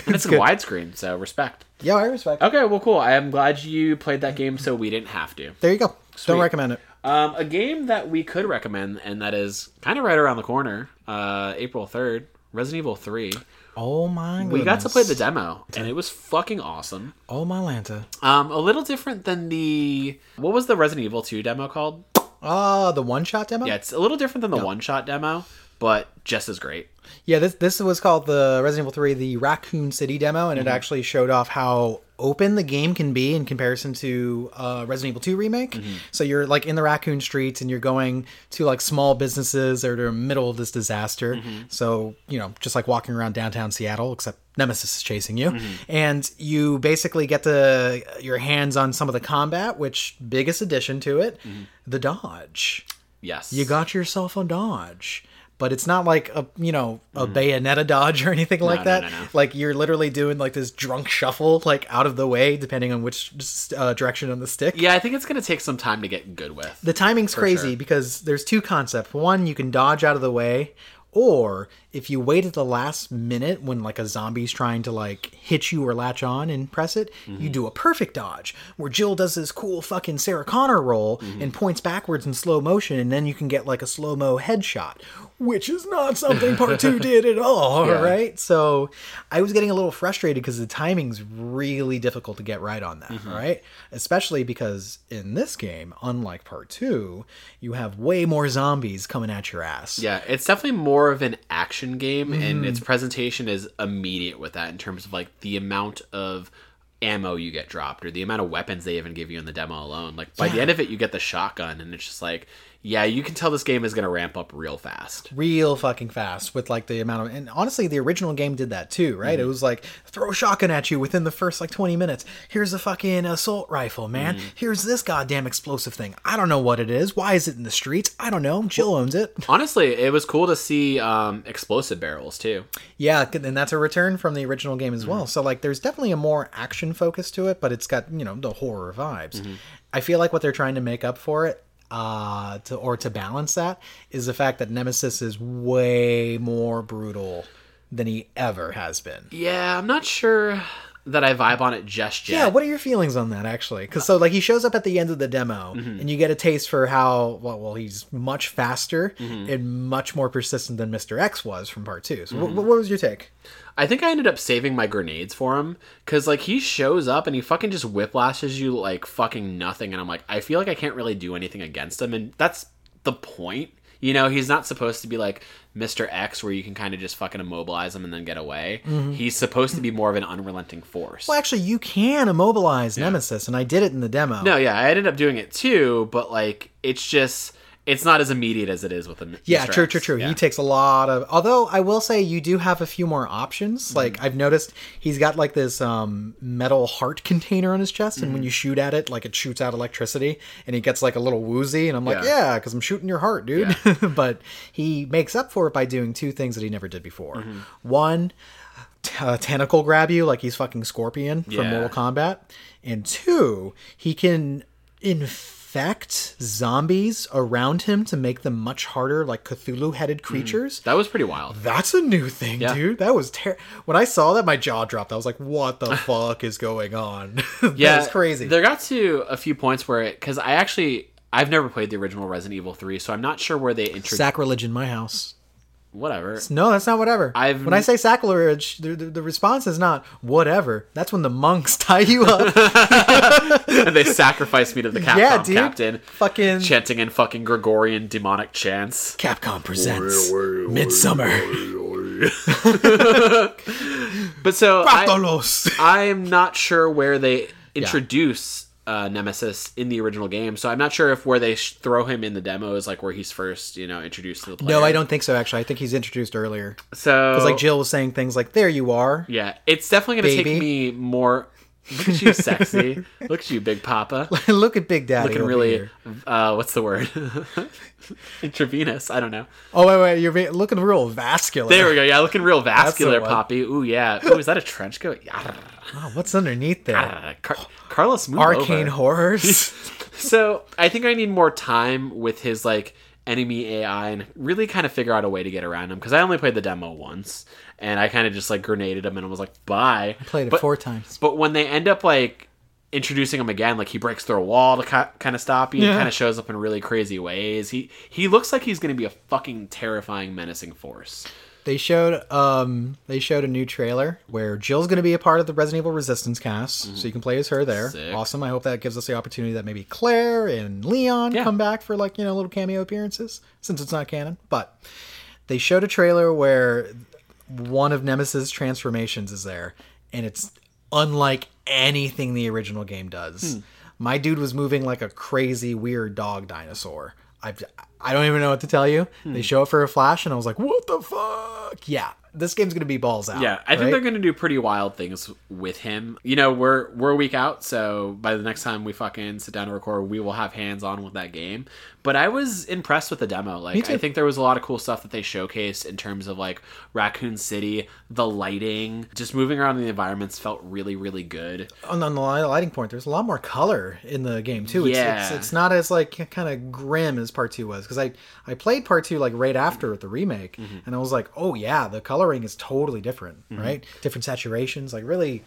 it's in good. widescreen, so respect. yeah, I respect. Okay, well, cool. I am glad you played that game, so we didn't have to. There you go. Sweet. Don't recommend it. Um, a game that we could recommend, and that is kind of right around the corner, uh, April 3rd, Resident Evil 3. Oh my goodness. We got to play the demo, and it was fucking awesome. Oh my Lanta. Um, a little different than the. What was the Resident Evil 2 demo called? Ah, the one shot demo? Yeah, it's a little different than the one shot demo, but just as great. Yeah, this this was called the Resident Evil 3 the Raccoon City demo and it actually showed off how open the game can be in comparison to uh, Resident Evil 2 remake. Mm-hmm. So you're like in the raccoon streets and you're going to like small businesses that are in the middle of this disaster. Mm-hmm. So, you know, just like walking around downtown Seattle except Nemesis is chasing you. Mm-hmm. And you basically get to uh, your hands on some of the combat, which biggest addition to it, the dodge. Yes. You got yourself a dodge. But it's not like a you know a mm. bayonetta dodge or anything like no, that. no, no. Like you're literally doing like this drunk shuffle like out of the way depending on which uh, direction on the stick. Yeah, I think it's gonna take some time to get good with. The timing's crazy sure. because there's two concepts. One, you can dodge out of the way, or if you wait at the last minute when like a zombie's trying to like hit you or latch on and press it, you mm-hmm. do a perfect dodge where Jill does this cool fucking Sarah Connor roll mm-hmm. and points backwards in slow motion, and then you can get like a slow mo headshot, which is not something part two did at all, Yeah. right? So I was getting a little frustrated because the timing's really difficult to get right on that, Mm-hmm. right? Especially because in this game, unlike part two, you have way more zombies coming at your ass. Yeah, it's definitely more of an action game, and Mm-hmm. its presentation is immediate with that in terms of like the amount of ammo you get dropped or the amount of weapons they even give you in the demo alone. Like by the end of it, you get the shotgun, and it's just like, yeah, you can tell this game is gonna ramp up real fast. real fucking fast with like the amount of and honestly the original game did that too right Mm-hmm. it was like throw a shotgun at you within the first like 20 minutes here's a fucking assault rifle man Mm-hmm. here's this goddamn explosive thing i don't know what it is why is it in the streets i don't know jill owns it Honestly, it was cool to see um, explosive barrels too. yeah and that's a return from the original game as Mm-hmm. well so like there's definitely a more action focus to it but it's got you know the horror vibes Mm-hmm. i feel like what they're trying to make up for it uh to or to balance that is the fact that nemesis is way more brutal than he ever has been. Yeah, I'm not sure that I vibe on it just yet. Yeah, what are your feelings on that actually? Because so like he shows up at the end of the demo, Mm-hmm. and you get a taste for how well, well he's much faster Mm-hmm. and much more persistent than Mister X was from Part Two. So Mm-hmm. wh- what was your take? I think I ended up saving my grenades for him because like he shows up and he fucking just whiplashes you like fucking nothing, and I'm like, I feel like I can't really do anything against him, and that's the point. You know, he's not supposed to be like Mr. X where you can kind of just fucking immobilize him and then get away. Mm-hmm. He's supposed to be more of an unrelenting force. Well, actually, you can immobilize Nemesis, and I did it in the demo. No, yeah, I ended up doing it too, but like it's just it's not as immediate as it is with him. Yeah, true, true, true. He takes a lot of. Although I will say you do have a few more options. Like I've noticed, he's got like this um, metal heart container on his chest, and when you shoot at it, like it shoots out electricity, and he gets like a little woozy. And I'm like, Yeah. yeah, because I'm shooting your heart, dude. but he makes up for it by doing two things that he never did before. One, t- uh, tentacle grab you like he's fucking Scorpion from Mortal Kombat, and two, he can infect zombies around him to make them much harder, like Cthulhu-headed hmm. creatures. That was pretty wild. That's a new thing, Yeah. dude. That was ter- when I saw that, my jaw dropped. I was like, "What the fuck is going on?" Yeah, That's crazy. There got to a few points where it because I actually I've never played the original Resident Evil three, so I'm not sure where they introduced Sacrilege in my house. Whatever. No, that's not whatever. I've- when I say sacrilege, the, the, the response is not whatever. That's when the monks tie you up. and they sacrifice me to the Capcom yeah, dude. captain, Fucking chanting in fucking Gregorian demonic chants. Capcom presents Midsummer. But so I, I'm not sure where they introduce uh, Nemesis in the original game, so I'm not sure if where they sh- throw him in the demo is like where he's first, you know, introduced to the player. No, I don't think so. Actually, I think he's introduced earlier. So Because like Jill was saying things like, "There you are." Yeah, it's definitely gonna Baby. take me more. Look at you, sexy. Look at you, Big Papa. Look at Big Daddy. Looking really. Uh, what's the word? Intravenous. I don't know. Oh wait, wait. You're looking real vascular. There we go. Yeah, looking real vascular. Poppy. Ooh, yeah. Ooh, is that a trench coat? Yeah. Oh, what's underneath there? Ah, Car- Carlos, move Arcane over. horrors. So I think I need more time with his like enemy AI and really kind of figure out a way to get around him because I only played the demo once and I kind of just like grenaded him and was like bye. I Played it But- four times. But when they end up like introducing him again, like he breaks through a wall to ki- kind of stop you, Yeah. and kind of shows up in really crazy ways. He he looks like he's going to be a fucking terrifying, menacing force. They showed um they showed a new trailer where Jill's going to be a part of the Resident Evil Resistance cast, so you can play as her there. Sick. Awesome. I hope that gives us the opportunity that maybe Claire and Leon Yeah. come back for like you know little cameo appearances since it's not canon. But they showed a trailer where one of Nemesis transformations is there, and it's unlike anything the original game does. Hmm. My dude was moving like a crazy weird dog dinosaur. I I don't even know what to tell you. They hmm. show it for a flash, and I was like, "What the fuck?" yeah, this game's gonna be balls out. Yeah, I think right? they're going to do pretty wild things with him. You know, we're we're a week out, so by the next time we fucking sit down to record, we will have hands on with that game. But I was impressed with the demo. Like, too. I think there was a lot of cool stuff that they showcased in terms of like Raccoon City, the lighting, just moving around in the environments felt really, really good. on, on the lighting point, there's a lot more color in the game too. It's, Yeah. it's, it's not as like kind of grim as part two was because I I played part two like right after the remake, Mm-hmm. and I was like, oh yeah, the coloring is totally different, right? Different saturations, like really.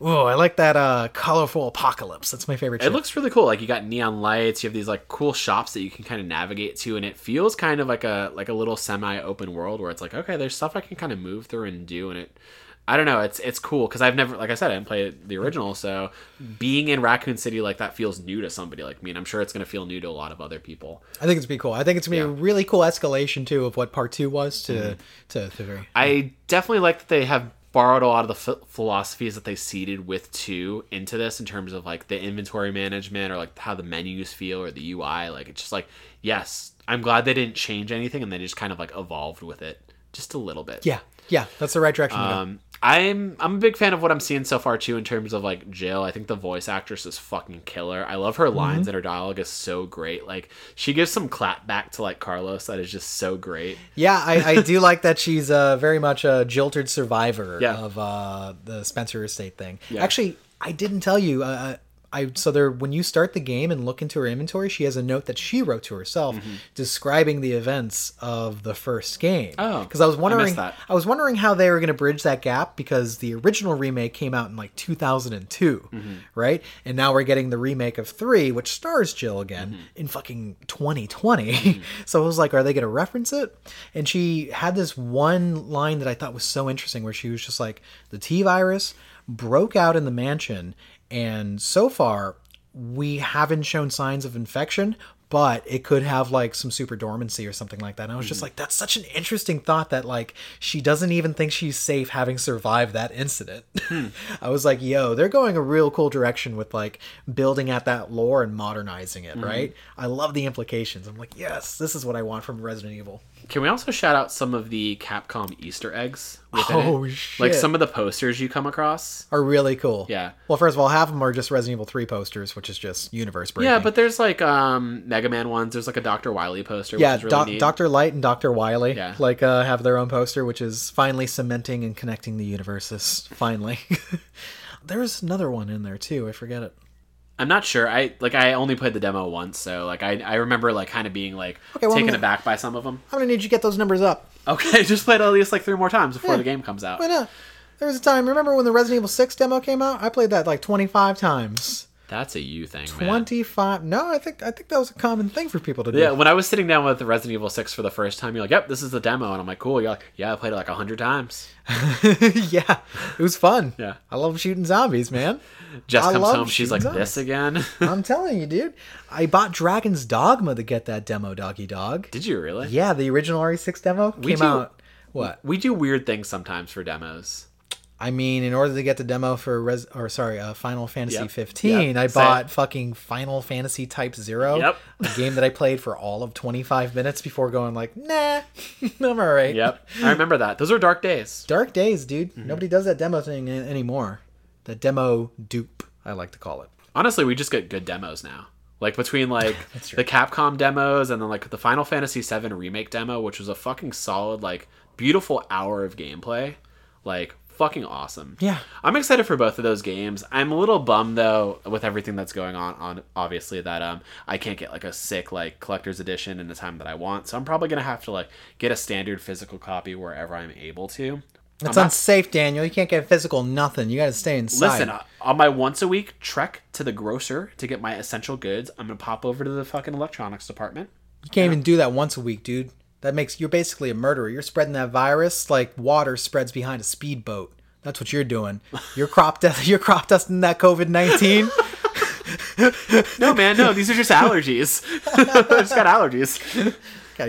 Oh, I like that uh, colorful apocalypse. That's my favorite. It looks really cool. Like you got neon lights, you have these like cool shops that you can kind of navigate to, and it feels kind of like a like a little semi open world where it's like, okay, there's stuff I can kind of move through and do, and it. I don't know. It's it's cool because I've never, like I said, I didn't play the original, so being in Raccoon City like that feels new to somebody like me, and I'm sure it's gonna feel new to a lot of other people. I think it's be cool. I think it's gonna be a really cool escalation too of what part two was to Mm-hmm. to, to. I definitely like that they have borrowed a lot of the ph philosophies that they seeded with two into this in terms of like the inventory management or like how the menus feel or the UI. Like it's just like yes, I'm glad they didn't change anything and they just kind of like evolved with it just a little bit. Yeah, yeah, that's the right direction to go. Um, I'm I'm a big fan of what I'm seeing so far too in terms of like Jill. I think the voice actress is fucking killer. I love her Mm-hmm. lines and her dialogue is so great. Like she gives some clap back to like Carlos that is just so great. Yeah, I, I do like that she's uh, very much a jilted survivor Yeah. of uh, the Spencer Estate thing. Yeah. Actually, I didn't tell you. Uh, I so there when you start the game and look into her inventory, she has a note that she wrote to herself describing the events of the first game. Oh, because I was wondering, that. I was wondering how they were going to bridge that gap because the original remake came out in like 2002, Mm-hmm. right? And now we're getting the remake of three, which stars Jill again Mm-hmm. in fucking 2020. so I was like, are they going to reference it? And she had this one line that I thought was so interesting, where she was just like, the T virus broke out in the mansion, and so far we haven't shown signs of infection. But it could have like some super dormancy or something like that. And I was just hmm. like, that's such an interesting thought that like she doesn't even think she's safe having survived that incident. Hmm. I was like, yo, they're going a real cool direction with like building at that lore and modernizing it, hmm. right? I love the implications. I'm like, yes, this is what I want from Resident Evil. Can we also shout out some of the Capcom Easter eggs? Oh, it? shit. Like some of the posters you come across. Are really cool. Yeah. Well, first of all, half of them are just Resident Evil 3 posters, which is just universe breaking. Yeah, but there's like um Mega Man ones. There's like a Dr. Wily poster. yeah, really Dr. Light and Dr. Wily Yeah. like uh, have their own poster, which is finally cementing and connecting the universes. Finally, there's another one in there too. I forget it. I'm not sure. I like I only played the demo once, so like I I remember like kind of being like Okay, well, taken gonna- aback by some of them. I'm gonna need you to get those numbers up. Okay, just played at least like three more times before Yeah. the game comes out. Why not? There was a time. Remember when the Resident Evil 6 demo came out? I played that like 25 times. That's a you thing, man. 25. No, I think I think that was a common thing for people to do. Yeah, when I was sitting down with the Resident Evil 6 for the first time, you're like, "Yep, this is the demo," and I'm like, "Cool." You're like, "Yeah, I played it like a hundred times." yeah, it was fun. Yeah. I love shooting zombies, man. Jess I comes home, she's like, zombies. "This again?" I'm telling you, dude. I bought Dragon's Dogma to get that demo, doggy dog. Did you really? Yeah, the original RE6 demo came do- out. What? We do weird things sometimes for demos. I mean, in order to get the demo for Res or sorry, uh, Final Fantasy Yep. 15, Yep. I Same. bought fucking Final Fantasy Type Zero, Yep. a game that I played for all of 25 minutes before going like, nah, I'm alright. Yep, I remember that. Those were dark days. Dark days, dude. Mm-hmm. Nobody does that demo thing anymore. The demo dupe, I like to call it. Honestly, we just get good demos now. Like between like the Capcom demos and then like the Final Fantasy VII remake demo, which was a fucking solid, like beautiful hour of gameplay. Like fucking awesome. Yeah. I'm excited for both of those games. I'm a little bummed though with everything that's going on on obviously that um I can't get like a sick like collector's edition in the time that I want. So I'm probably going to have to like get a standard physical copy wherever I'm able to. It's not- unsafe, Daniel. You can't get physical nothing. You got to stay inside. Listen, uh, on my once a week trek to the grocer to get my essential goods, I'm gonna pop over to the fucking electronics department. you can't even do that once a week, dude. That makes you're basically a murderer. You're spreading that virus like water spreads behind a speedboat. That's what you're doing. You're crop death. You're crop dusting that COVID nineteen. No, man, no, these are just allergies. I just got allergies.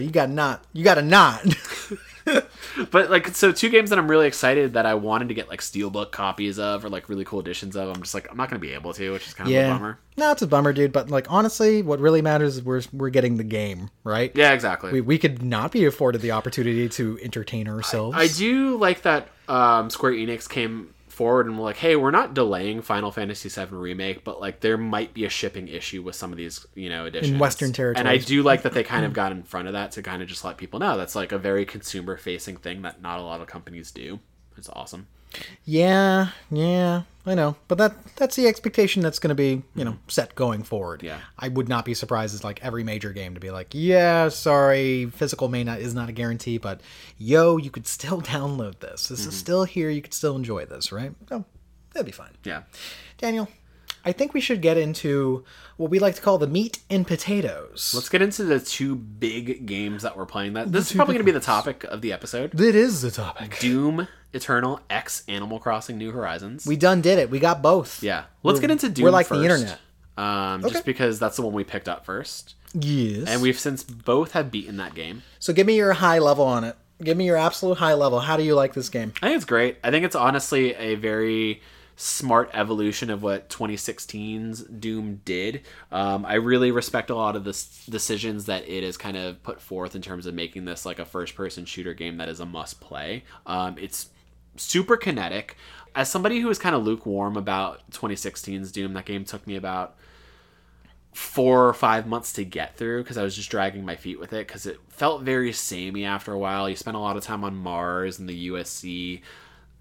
you got not. You got a not. but like so two games that I'm really excited that I wanted to get like steelbook copies of or like really cool editions of. I'm just like I'm not gonna be able to, which is kind of a bummer. No, it's a bummer, dude. But like honestly, what really matters is we're we're getting the game, right? Yeah, exactly. We, we could not be afforded the opportunity to entertain ourselves. I do like that um, Square Enix came forward and were like, "Hey, we're not delaying Final Fantasy VII remake, but like there might be a shipping issue with some of these, you know, editions In Western territory. And I do like that they kind of got in front of that to kind of just let people know that's like a very consumer facing thing that not a lot of companies do. It's awesome. Yeah, yeah, I know. But that that's the expectation that's going to be, you know, mm-hmm. set going forward. Yeah. I would not be surprised as like every major game to be like, yeah, sorry, physical may not is not a guarantee, but yo, you could still download this. This is mm-hmm. still here. You could still enjoy this, right? Oh, that'd be fine. Yeah. Daniel, I think we should get into what we like to call the meat and potatoes. Let's get into the two big games that we're playing. That this is probably going to be the topic of the episode. it is the topic. Doom Eternal X Animal Crossing New Horizons. We done did it. We got both. yeah. Let's We're- get into Doom we're like first, the internet. Um, Okay. just because that's the one we picked up first. Yes. And we've since both have beaten that game. So give me your high level on it. Give me your absolute high level. How do you like this game? I think it's great. I think it's honestly a very smart evolution of what 2016's Doom did. Um, I really respect a lot of the s- decisions that it has kind of put forth in terms of making this like a first person shooter game that is a must play. Um, it's super kinetic. As somebody who was kind of lukewarm about 2016's Doom, that game took me about four or five months to get through because I was just dragging my feet with it because it felt very samey after a while. You spent a lot of time on Mars and the UAC,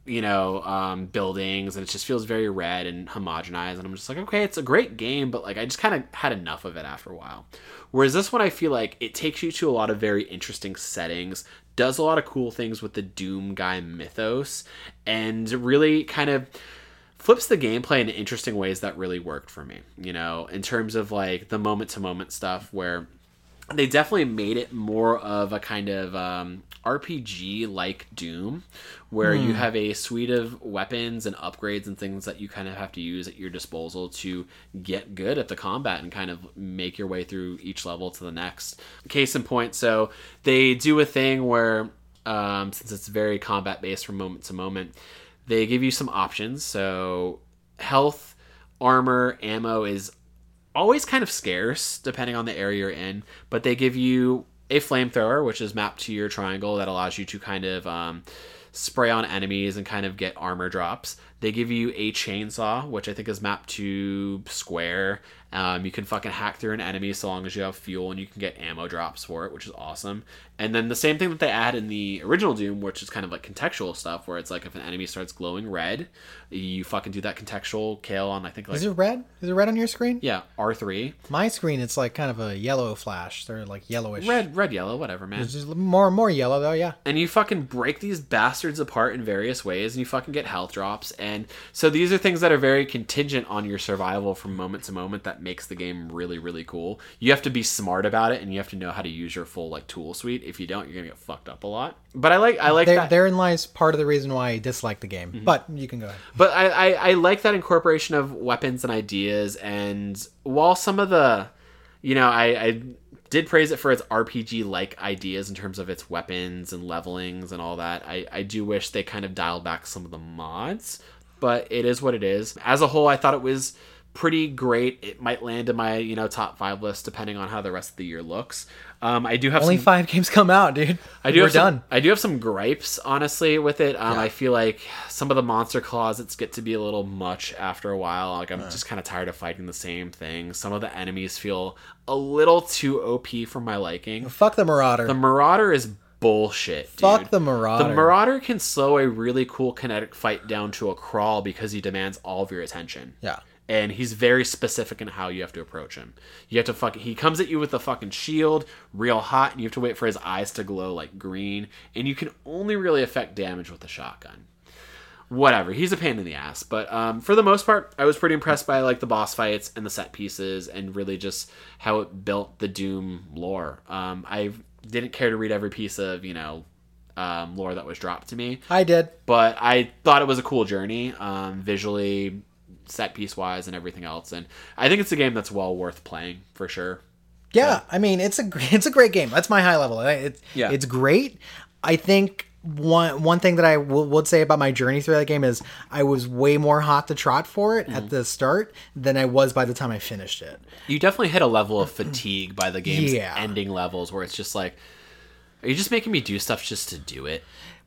you know, um, buildings, and it just feels very red and homogenized. And I'm just like, okay, it's a great game, but like I just kind of had enough of it after a while. Whereas this one, I feel like it takes you to a lot of very interesting settings, does a lot of cool things with the Doom guy mythos, and really kind of flips the gameplay in interesting ways that really worked for me. You know, in terms of like the moment to moment stuff where they definitely made it more of a kind of um, RPG like Doom, where you have a suite of weapons and upgrades and things that you kind of have to use at your disposal to get good at the combat and kind of make your way through each level to the next. Case in point, so they do a thing where, um, since it's very combat based from moment to moment, they give you some options. So health, armor, ammo is always kind of scarce depending on the area you're in, but they give you a flamethrower, which is mapped to your triangle that allows you to kind of um, spray on enemies and kind of get armor drops. They give you a chainsaw, which I think is mapped to square. Um, you can fucking hack through an enemy so long as you have fuel, and you can get ammo drops for it, which is awesome. And then the same thing that they add in the original Doom, which is kind of like contextual stuff, where it's like if an enemy starts glowing red, you fucking do that contextual kill on I think like Is it red? Is it red on your screen? yeah R three. My screen, it's like kind of a yellow flash. They're like yellowish. red red yellow whatever man It's just more more yellow though. Yeah. and you fucking break these bastards apart in various ways and you fucking get health drops and so these are things that are very contingent on your survival from moment to moment that makes the game really really cool you have to be smart about it and you have to know how to use your full like tool suite if you don't you're gonna get fucked up a lot. But i like i like There, that. therein lies part of the reason why I dislike the game. Mm-hmm. But you can go ahead. but I, I, I like that incorporation of weapons and ideas. And while some of the you know i, I did praise it for its rpg like ideas in terms of its weapons and levelings and all that I, I do wish they kind of dialed back some of the mods. But it is what it is. As a whole i thought it was pretty great it might land in my you know top five list depending on how the rest of the year looks um, i do have Only some five games come out, dude. I do We're have some, done. I do have some gripes, honestly, with it. Um, I feel like some of the monster closets get to be a little much after a while. Like I'm just kind of tired of fighting the same thing. Some of the enemies feel a little too OP for my liking. Fuck the Marauder. The Marauder is bullshit. Dude. Fuck the Marauder. The Marauder can slow a really cool kinetic fight down to a crawl because he demands all of your attention yeah. And he's very specific in how you have to approach him. You have to fuck. he comes at you with a fucking shield, real hot, and you have to wait for his eyes to glow like green, and you can only really affect damage with the shotgun. Whatever, he's a pain in the ass, but um, for the most part, I was pretty impressed by like the boss fights and the set pieces, and really just how it built the Doom lore. Um, I didn't care to read every piece of you know um, lore that was dropped to me, I did. but I thought it was a cool journey, um, visually, set piece wise, and everything else. And I think it's a game that's well worth playing for sure. Yeah, I mean it's a it's a great game. That's my high level. It's Yeah. it's great. I think one one thing that I w- would say about my journey through that game is I was way more hot to trot for it Mm-hmm. at the start than I was by the time I finished it. You definitely hit a level of fatigue by the game's Yeah. ending levels where it's just like, are you just making me do stuff just to do it?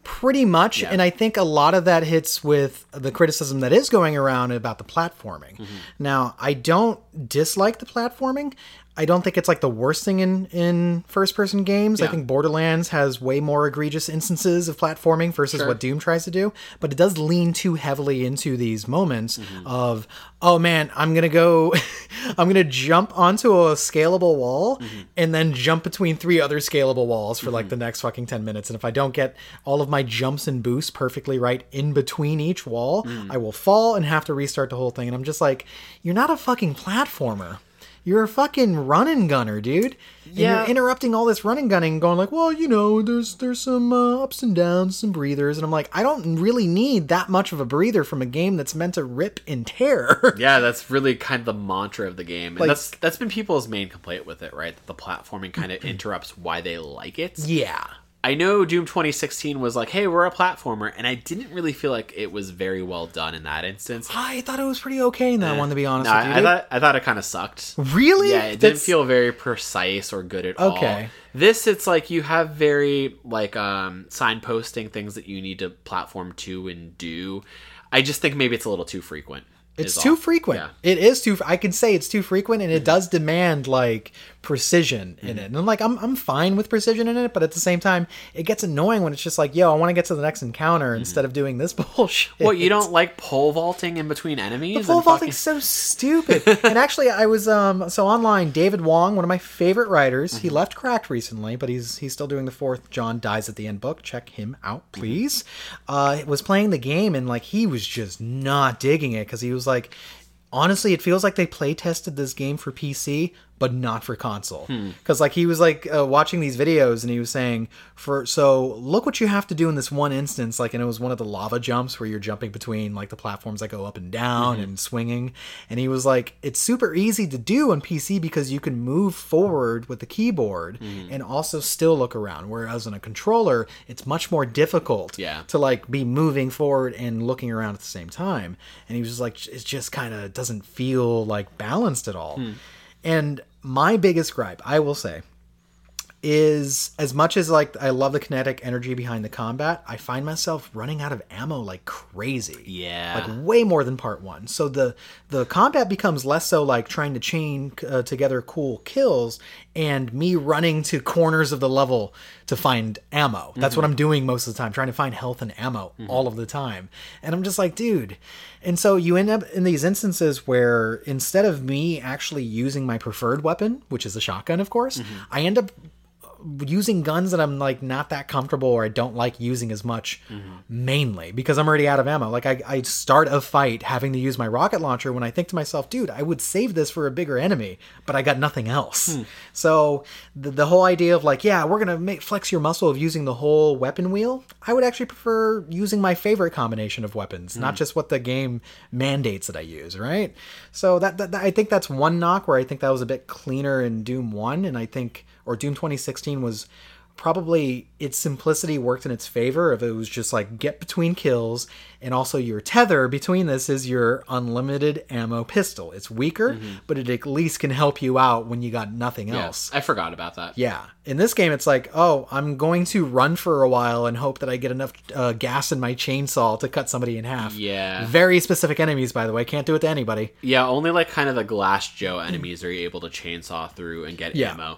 Pretty much, Yeah. and I think a lot of that hits with the criticism that is going around about the platforming. Mm-hmm. Now, I don't dislike the platforming. I don't think it's like the worst thing in in first person games. I think Borderlands has way more egregious instances of platforming versus Sure. what Doom tries to do, but it does lean too heavily into these moments Mm-hmm. of oh man, I'm going to go I'm going to jump onto a scalable wall Mm-hmm. and then jump between three other scalable walls for like the next fucking 10 minutes and if I don't get all of my jumps and boosts perfectly right in between each wall, Mm. I will fall and have to restart the whole thing and I'm just like you're not a fucking platformer. You're a fucking running gunner, dude. And Yeah. you're interrupting all this running gunning, going like, well, you know, there's there's some uh, ups and downs, some breathers, and I'm like, I don't really need that much of a breather from a game that's meant to rip and tear. Yeah, that's really kind of the mantra of the game, and Like- that's that's been people's main complaint with it, right? That the platforming kind of interrupts why they like it. yeah. I know Doom 2016 was like, "Hey, we're a platformer," and I didn't really feel like it was very well done in that instance. I thought it was pretty okay in that one, to be honest No, with you. I, I thought I thought it kind of sucked. really? Yeah, it didn't feel very precise or good at all. Okay. This it's like you have very like um signposting things that you need to platform to and do. I just think maybe it's a little too frequent. It's too all. frequent. Yeah. It is too. I can say it's too frequent, and it does demand like precision in it. And I'm like, I'm I'm fine with precision in it, but at the same time, it gets annoying when it's just like, yo, I want to get to the next encounter instead of doing this bullshit. What you don't like pole vaulting in between enemies? Pole vaulting's fucking- so stupid. and actually, I was um so online. David Wong, one of my favorite writers, Mm-hmm. he left Cracked recently, but he's he's still doing the fourth John dies at the end book. Check him out, Mm-hmm. please. Uh, was playing the game and like he was just not digging it because he was like, honestly, it feels like they play tested this game for PC. But not for console, Hmm. because like he was like uh, watching these videos and he was saying, "For so look what you have to do in this one instance." Like, and it was one of the lava jumps where you're jumping between like the platforms that go up and down and swinging. And he was like, "It's super easy to do on PC because you can move forward with the keyboard and also still look around. Whereas on a controller, it's much more difficult Yeah. to like be moving forward and looking around at the same time." And he was like, "It just kind of doesn't feel like balanced at all." And my biggest gripe, I will say, is as much as like I love the kinetic energy behind the combat, I find myself running out of ammo like crazy. Yeah. Like way more than part 1. So the the combat becomes less so like trying to chain uh, together cool kills and me running to corners of the level to find ammo. That's what mm-hmm. I'm doing most of the time, trying to find health and ammo mm-hmm. all of the time. And I'm just like, dude. And so you end up in these instances where instead of me actually using my preferred weapon, which is a shotgun, of course, mm-hmm. I end up using guns that I'm like not that comfortable or I don't like using as much mm-hmm. mainly because I'm already out of ammo. Like I, I start a fight having to use my rocket launcher when I think to myself, dude, I would save this for a bigger enemy, but I got nothing else. Hmm. So the, the whole idea of like, yeah, we're gonna make flex your muscle of using the whole weapon wheel. I would actually prefer using my favorite combination of weapons, not hmm. just what the game mandates that I use, right? So that, that, that- I think that's one knock where I think that was a bit cleaner in Doom One, and I think or Doom 2016 was probably its simplicity worked in its favor if it was just like get between kills and also your tether between this is your unlimited ammo pistol it's weaker but it at least can help you out when you got nothing else Yes, I forgot about that. yeah in this game it's like oh i'm going to run for a while and hope that i get enough uh, gas in my chainsaw to cut somebody in half Yeah. very specific enemies by the way can't do it to anybody Yeah, only like kind of the Glass Joe enemies are you able to chainsaw through and get Yeah. ammo.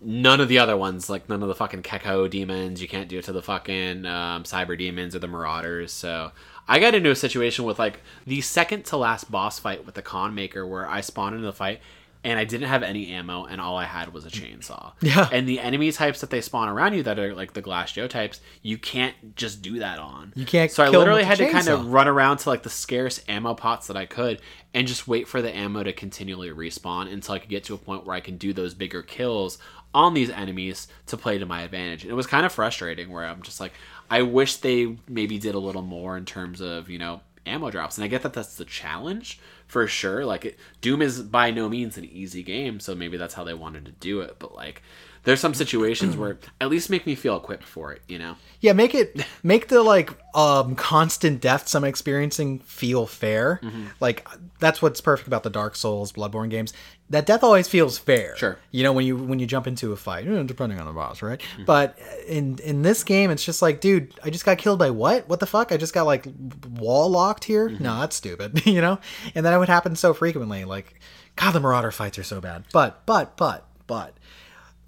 None of the other ones, like none of the fucking Cacodemons, you can't do it to the fucking um, Cyber demons or the Marauders. So I got into a situation with like the second to last boss fight with the Khan Maykr where I spawned into the fight and I didn't have any ammo and all I had was a chainsaw. Yeah. And the enemy types that they spawn around you that are like the Glass Joe types, you can't just do that on. You can't So I literally had to kind of run around to like the scarce ammo pots that I could and just wait for the ammo to continually respawn until I could get to a point where I can do those bigger kills on these enemies to play to my advantage. And it was kind of frustrating where I'm just like, I wish they maybe did a little more in terms of, you know, ammo drops. And I get that that's the challenge for sure. Like, it, Doom is by no means an easy game, so maybe that's how they wanted to do it. But like, there's some situations where at least make me feel equipped for it. You know. Yeah, make it make the like um constant deaths I'm experiencing feel fair. Mm-hmm. Like that's what's perfect about the Dark Souls, Bloodborne games. That death always feels fair. Sure. You know when you when you jump into a fight, depending on the boss, right? Mm-hmm. But in in this game, it's just like, dude, I just got killed by what? What the fuck? I just got like wall locked here. Mm-hmm. No, that's stupid. you know, and that would happen so frequently. Like, God, the Marauder fights are so bad. But but but but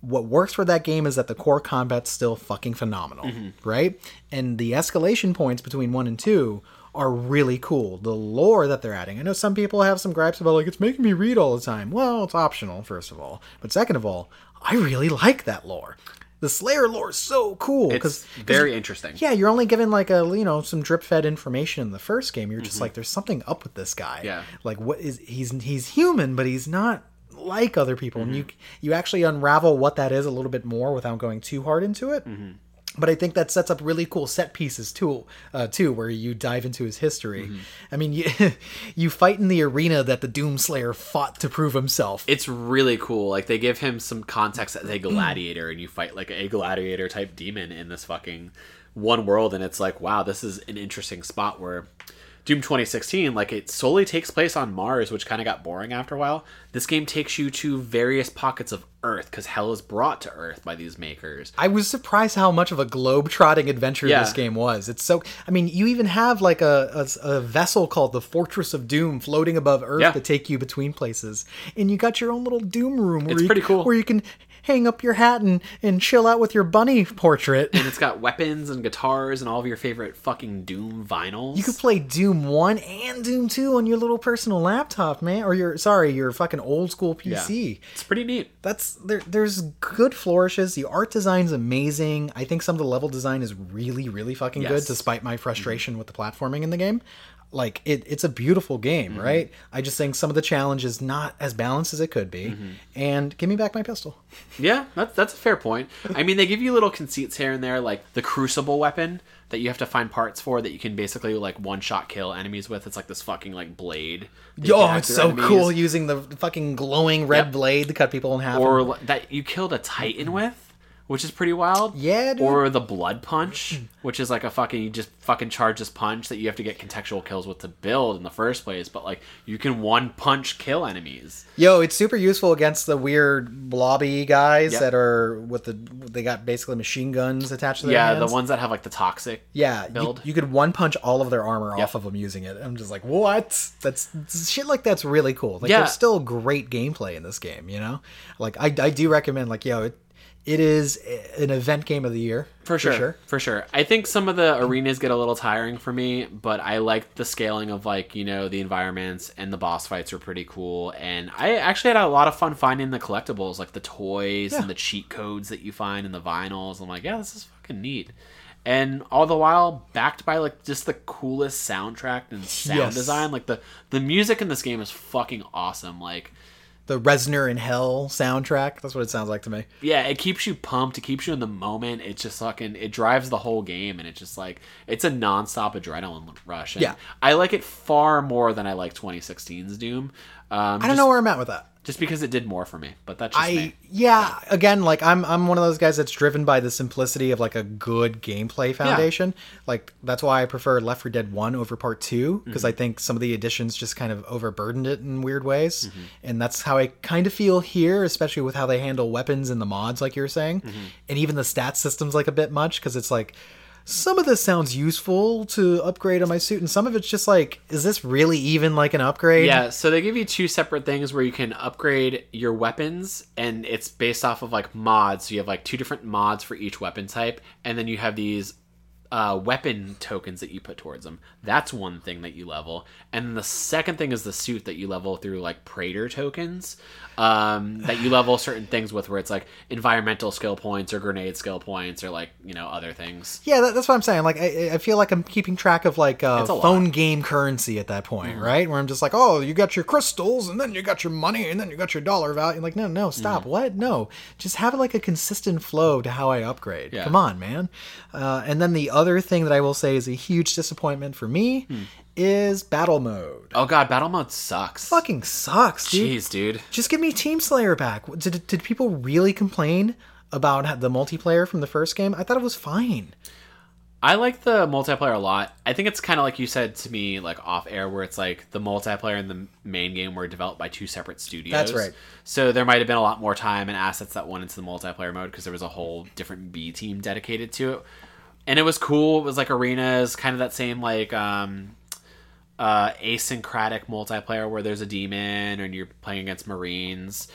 what works for that game is that the core combat's still fucking phenomenal, Mm-hmm. right? And the escalation points between one and two are really cool. The lore that they're adding. I know some people have some gripes about like it's making me read all the time. Well, it's optional, first of all. But second of all, I really like that lore. The Slayer lore is so cool It's because very interesting. yeah, you're only given like a you know some drip fed information in the first game. You're just like, there's something up with this guy. Mm-hmm. Yeah. Like what is he's he's human, but he's not like other people. And you Mm-hmm. you actually unravel what that is a little bit more without going too hard into it. Mm-hmm. But I think that sets up really cool set pieces too, uh, too, where you dive into his history. Mm-hmm. I mean, you you fight in the arena that the Doomslayer fought to prove himself. It's really cool. Like they give him some context as a gladiator, and you fight like a gladiator type demon in this fucking one world, and it's like, wow, this is an interesting spot where Doom 2016, like it solely takes place on Mars, which kind of got boring after a while. This game takes you to various pockets of Earth because hell is brought to Earth by these Maykrs. I was surprised how much of a globe-trotting adventure Yeah. this game was. It's so. I mean, you even have like a, a, a vessel called the Fortress of Doom floating above Earth Yeah. to take you between places, and you got your own little Doom room. Where It's you, pretty cool. Where you can hang up your hat and and chill out with your bunny portrait. And it's got weapons and guitars and all of your favorite fucking Doom vinyls. You could play Doom One and Doom Two on your little personal laptop, man, or your sorry, your fucking old school Yeah. PC. It's pretty neat. that's there there's good flourishes the art design's amazing i think some of the level design is really really fucking good despite my frustration with the platforming in the game like it, it's a beautiful game mm-hmm. right i just think some of the challenge is not as balanced as it could be mm-hmm. and give me back my pistol Yeah, that's that's a fair point. I mean, they give you little conceits here and there, like the Crucible weapon that you have to find parts for that you can basically like one shot kill enemies with. It's like this fucking like blade. that you oh, can oh it's so enemies. cool using the fucking glowing red Yep. blade to cut people in half Or that you killed a Titan with. Which is pretty wild. Yeah, dude. Or the blood punch, which is like a fucking you just fucking charge this punch that you have to get contextual kills with to build in the first place, but like you can one punch kill enemies. Yo, it's super useful against the weird blobby guys Yep. that are with the they got basically machine guns attached to their Yeah, hands. the ones that have like the toxic. Yeah, you, build. you could one punch all of their armor off of them using it. I'm just like, what? That's shit like that's really cool. Like, Yeah. there's still great gameplay in this game. You know, like I, I do recommend like yo, it, it is an event game of the year For sure, for sure. I think some of the arenas get a little tiring for me, but I like the scaling of like you know the environments and the boss fights are pretty cool. And I actually had a lot of fun finding the collectibles, like the toys Yeah. and the cheat codes that you find in the vinyls. I'm like, yeah, this is fucking neat. And all the while backed by like just the coolest soundtrack and sound Yes. design. Like the the music in this game is fucking awesome. Like The Reznor in Hell soundtrack. That's what it sounds like to me. yeah, it keeps you pumped. It keeps you in the moment. It's just fucking. It drives the whole game, and it's just like it's a nonstop adrenaline rush. And Yeah. I like it far more than I like 2016's Doom. Um, I don't know where I'm at with that. just because it did more for me, but that's just I me. yeah, again, like I'm I'm one of those guys that's driven by the simplicity of like a good gameplay foundation. Like that's why I prefer Left 4 Dead 1 over Part 2 because Mm-hmm. I think some of the additions just kind of overburdened it in weird ways. Mm-hmm. And that's how I kind of feel here, especially with how they handle weapons and the mods like you're saying. Mm-hmm. And even the stat system's like a bit much cuz it's like some of this sounds useful to upgrade on my suit and some of it's just like is this really even like an upgrade? Yeah, so they give you two separate things where you can upgrade your weapons, and it's based off of like mods. So you have like two different mods for each weapon type, and then you have these uh, weapon tokens that you put towards them. That's one thing that you level, and the second thing is the suit that you level through like Praetor tokens um, that you level certain things with, where it's like environmental skill points or grenade skill points or like you know other things. Yeah, that, that's what I'm saying. Like, I, I feel like I'm keeping track of like uh, a lot. phone game currency at that point, right? Where I'm just like, oh, you got your crystals, and then you got your money, and then you got your dollar value. And Like, no, no, stop. What? No, just have like a consistent flow to how I upgrade. Yeah. Come on, man. Uh, and then the other thing that I will say is a huge disappointment for me is battle mode. Oh god, battle mode sucks. Fucking sucks, dude. Jeez, dude. Just give me Team Slayer back. Did, did people really complain about the multiplayer from the first game. I thought it was fine. I like the multiplayer a lot. I think it's kind of like you said to me, like off air, where it's like the multiplayer and the main game were developed by two separate studios. That's right. So there might have been a lot more time and assets that went into the multiplayer mode because there was a whole different B team dedicated to it, and it was cool. It was like arenas, kind of that same like um, uh, asyncratic multiplayer where there's a demon and you're playing against marines.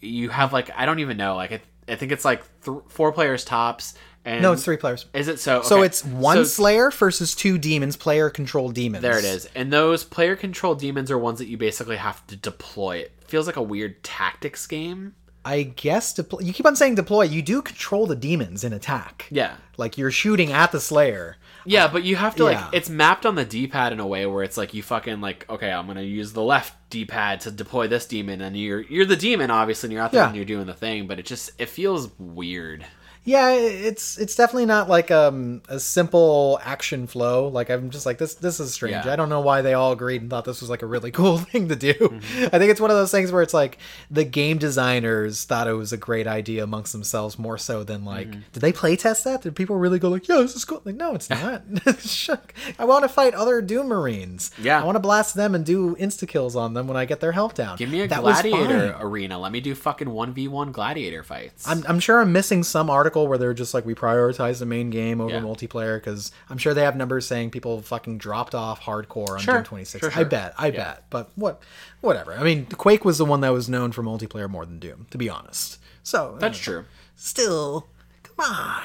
You have like I don't even know like I, I think it's like th- four players tops. And No, it's three players. Is it so? So it's one So- Slayer versus two demons, player controlled demons. There it is. And those player controlled demons are ones that you basically have to deploy. It feels like a weird tactics game. I guess deploy. You keep on saying deploy. You do control the demons in attack. Yeah. Like you're shooting at the Slayer. Yeah, but you have to like Yeah. it's mapped on the D-pad in a way where it's like you fucking like okay, I'm gonna use the left D-pad to deploy this demon, and you're you're the demon obviously, and you're out there Yeah. and you're doing the thing, but it just it feels weird. Yeah, it's it's definitely not like um, a simple action flow. Like I'm just like this. This is strange. Yeah. I don't know why they all agreed and thought this was like a really cool thing to do. Mm-hmm. I think it's one of those things where it's like the game designers thought it was a great idea amongst themselves more so than like Mm-hmm. did they play test that? Did people really go like, yeah, this is cool? Like, no, it's not. I want to fight other Doom Marines. Yeah. I want to blast them and do insta kills on them when I get their health down. Give me a That gladiator arena. Let me do fucking one v one gladiator fights. I'm, I'm sure I'm missing some article where they're just like we prioritize the main game over Yeah. multiplayer because I'm sure they have numbers saying people fucking dropped off hardcore on Sure. Doom 26. Sure, I bet, I bet, but what, whatever. I mean, Quake was the one that was known for multiplayer more than Doom, to be honest. So That's true. Still, come on.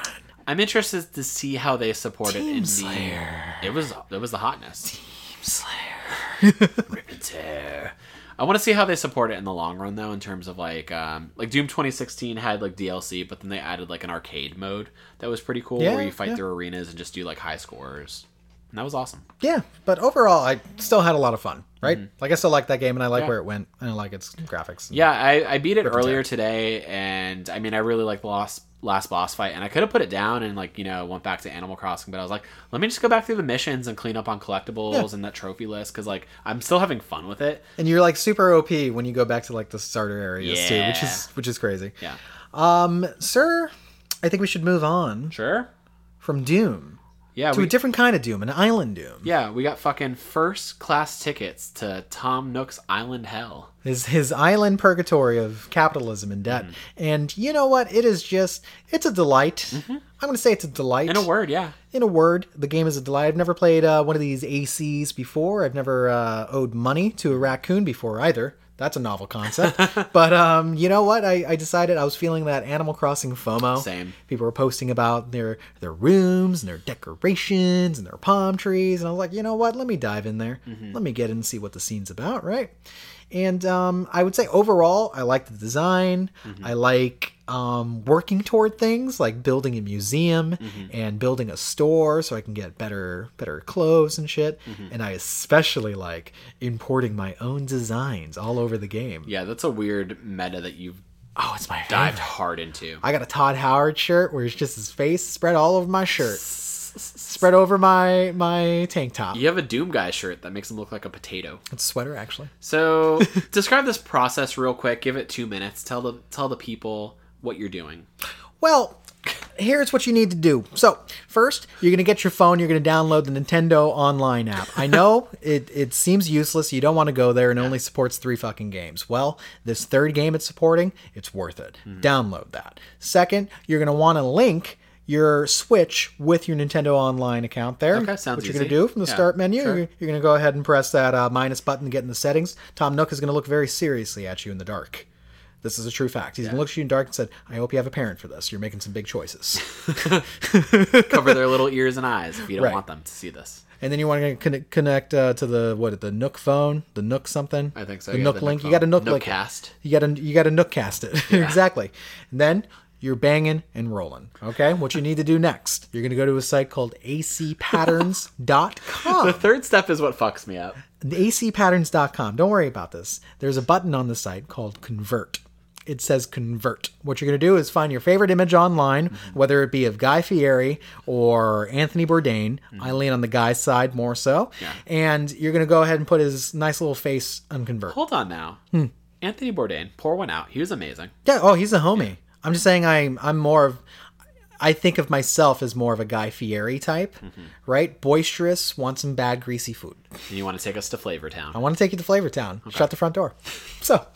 I'm interested to see how they support it Team in the. Slayer. It was it was the hotness. Team Slayer. Rip and tear. I want to see how they support it in the long run, though, in terms of like, um, like Doom 2016 had like DLC, but then they added like an arcade mode that was pretty cool, Yeah, where you fight yeah. through arenas and just do like high scores, and that was awesome. Yeah, but overall, I still had a lot of fun. Right? Like I still like that game, and I like Mm-hmm. Yeah. where it went, and I like its graphics. Yeah, I, I beat it earlier today, and I mean, I really like the last last boss fight, and I could have put it down and like you know went back to Animal Crossing, but I was like, let me just go back through the missions and clean up on collectibles Yeah. and that trophy list because like I'm still having fun with it. And you're like super OP when you go back to like the starter areas too, which is which is crazy. Yeah, Um, sir, I think we should move on sure. from Doom Yeah, to we, a different kind of Doom, an island Doom. Yeah, we got fucking first class tickets to Tom Nook's Island Hell. His his island purgatory of capitalism and debt. And you know what? It is just it's a delight. I'm gonna say it's a delight. In a word, yeah. In a word, the game is a delight. I've never played uh, one of these ACs before. I've never uh, owed money to a raccoon before either. That's a novel concept. but um, you know what? I, I decided I was feeling that Animal Crossing FOMO. Same. People were posting about their their rooms and their decorations and their palm trees, and I was like, you know what? Let me dive in there. Let me get in and see what the scene's about, right? And um, I would say overall, I like the design. I like um, working toward things like building a museum and building a store so I can get better better clothes and shit. And I especially like importing my own designs all over the game. Yeah, that's a weird meta that you've Oh, it's my dived favorite. hard into. I got a Todd Howard shirt where it's just his face spread all over my shirt, spread over my my tank top. You have a Doom Guy shirt that makes him look like a potato. It's a sweater actually. So describe this process real quick. Give it two minutes. Tell the tell the people what you're doing. Well, here's what you need to do. So, first, you're going to get your phone, you're going to download the Nintendo Online app. I know it, it seems useless. You don't want to go there and only supports three fucking games. Well, this third game it's supporting, it's worth it. Hmm. Download that. Second, you're going to want to link your Switch with your Nintendo Online account there. Okay, sounds What you're going to do from the Yeah, start menu, sure. you're, you're going to go ahead and press that uh, minus button to get in the settings. Tom Nook is going to look very seriously at you in the dark. This is a true fact. He's going to look at you in the dark and said, I hope you have a parent for this. You're making some big choices. Cover their little ears and eyes if you don't Right. want them to see this. and then you want to connect, connect uh, to the, what, the Nook phone? The Nook something? I think so. The yeah, Nook the link. phone. You got to Nook link. it. Nookcast. You got to you got to Nookcast it. exactly. And then you're banging and rolling. Okay? What you need to do next, you're going to go to a site called acpatterns.com. The third step is what fucks me up. acpatterns.com. Don't worry about this. There's a button on the site called convert. It says convert. What you're going to do is find your favorite image online, whether it be of Guy Fieri or Anthony Bourdain. I lean on the guy's side more so. Yeah. And you're going to go ahead and put his nice little face on convert. Hold on now. Hmm. Anthony Bourdain, pour one out. He was amazing. Yeah, oh, he's a homie. I'm just saying I'm I'm more of I think of myself as more of a Guy Fieri type, Mm-hmm. right? Boisterous, want some bad greasy food. And you want to take us to Flavor Town. I want to take you to Flavor Town. Shut the front door. So,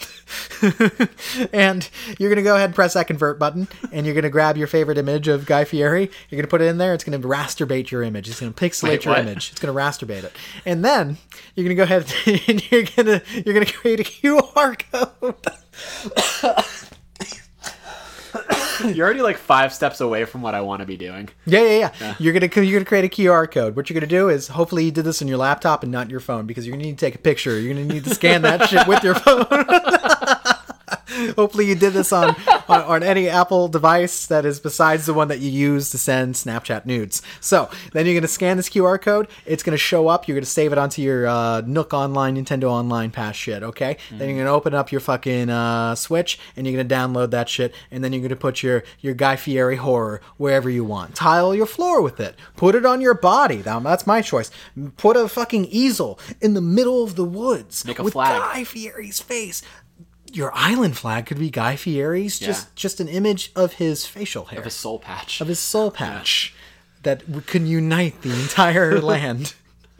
and you're gonna go ahead and press that convert button, and you're gonna grab your favorite image of Guy Fieri. You're gonna put it in there. It's gonna rasterbate your image. It's gonna pixelate Wait, your what? image. It's gonna rasterbate it, and then you're gonna go ahead and you're gonna you're gonna create a QR code. You're already like five steps away from what I want to be doing. Yeah, yeah, yeah. You're gonna you're gonna create a QR code. What you're gonna do is hopefully you did this on your laptop and not your phone because you're gonna need to take a picture. You're gonna need to scan that shit with your phone. hopefully you did this on, on on any Apple device that is besides the one that you use to send Snapchat nudes. So then you're gonna scan this QR code. It's gonna show up. You're gonna save it onto your uh, Nook Online, Nintendo Online pass shit. Okay. Then you're gonna open up your fucking uh, Switch and you're gonna download that shit. And then you're gonna put your your Guy Fieri horror wherever you want. Tile your floor with it. Put it on your body. Now that's my choice. Put a fucking easel in the middle of the woods Make a with flag. Guy Fieri's face. Your island flag could be Guy Fieri's. Just Yeah. just an image of his facial hair, Of his soul patch. of his soul patch, that can unite the entire land.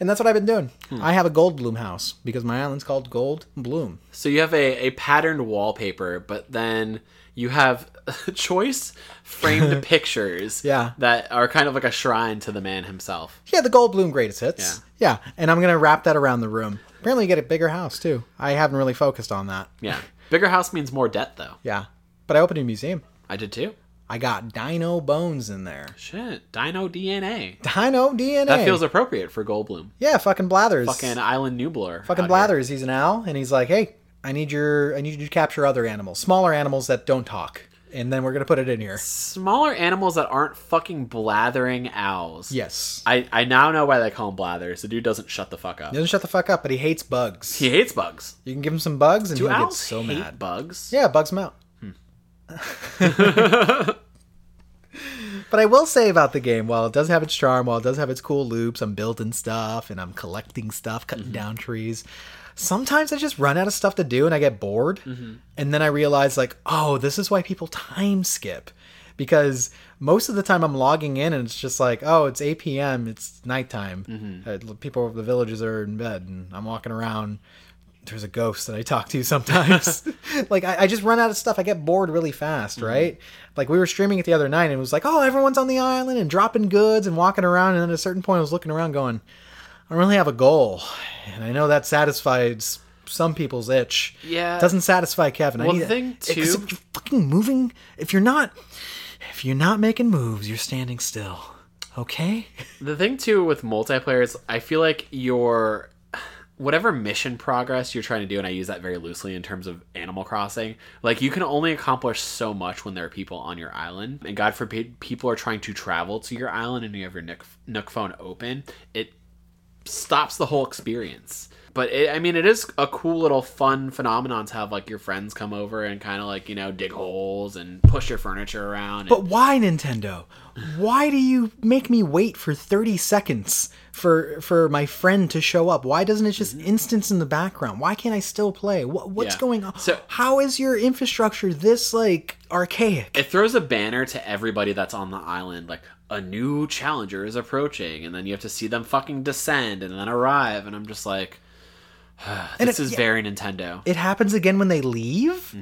and that's what I've been doing. Hmm. I have a gold bloom house because my island's called Gold Bloom. So you have a, a patterned wallpaper, but then you have choice framed pictures Yeah. that are kind of like a shrine to the man himself. Yeah, the Gold Bloom greatest hits. Yeah. and I'm gonna wrap that around the room. Apparently, you get a bigger house too. I haven't really focused on that. Yeah. Bigger house means more debt, though. Yeah, but I opened a museum. I did too. I got dino bones in there. Shit. Dino DNA. Dino DNA. That feels appropriate for Goldblum. yeah, fucking Blathers. Fucking Island Nublar. fucking Blathers. He's an owl, and he's like, "Hey, I need your, I need you to capture other animals, smaller animals that don't talk, and then we're gonna put it in here." Smaller animals that aren't fucking blathering owls. Yes. I, I now know why they call him Blathers. The dude doesn't shut the fuck up. He doesn't shut the fuck up, but he hates bugs. He hates bugs. You can give him some bugs, and Do he'll get owls so hate mad. bugs? Yeah, bugs him out. Hmm. but I will say about the game, while it does have its charm, while it does have its cool loops, I'm building stuff and I'm collecting stuff, cutting mm-hmm. down trees. Sometimes I just run out of stuff to do and I get bored. Mm-hmm. And then I realize, like, oh, this is why people time skip. Because most of the time I'm logging in and it's just like, oh, it's 8 p.m., it's nighttime. Mm-hmm. Uh, people, of the villagers are in bed and I'm walking around there's a ghost that I talk to sometimes. like I, I just run out of stuff. I get bored really fast, mm-hmm. right? Like we were streaming it the other night and it was like, oh, everyone's on the island and dropping goods and walking around. And then at a certain point, I was looking around going, I don't really have a goal, and I know that satisfies some people's itch. Yeah. It doesn't satisfy Kevin. I Well, need a- too- if you're fucking moving, if you're not, if you're not making moves, you're standing still. Okay. The thing too with multiplayer is I feel like your whatever mission progress you're trying to do, and I use that very loosely in terms of Animal Crossing, like you can only accomplish so much when there are people on your island. And God forbid people are trying to travel to your island and you have your Nook, Nook phone open. It stops the whole experience. But it, I mean, it is a cool little fun phenomenon to have like your friends come over and kind of like you know dig holes and push your furniture around. and- But why Nintendo? Why do you make me wait for 30 seconds for for my friend to show up? Why doesn't it just instance in the background? Why can't I still play? What, what's Yeah. going on? So- How is your infrastructure this like archaic? it throws a banner to everybody that's on the island like a new challenger is approaching and then you have to see them fucking descend and then arrive and i'm just like this it- is yeah. very nintendo It happens again when they leave?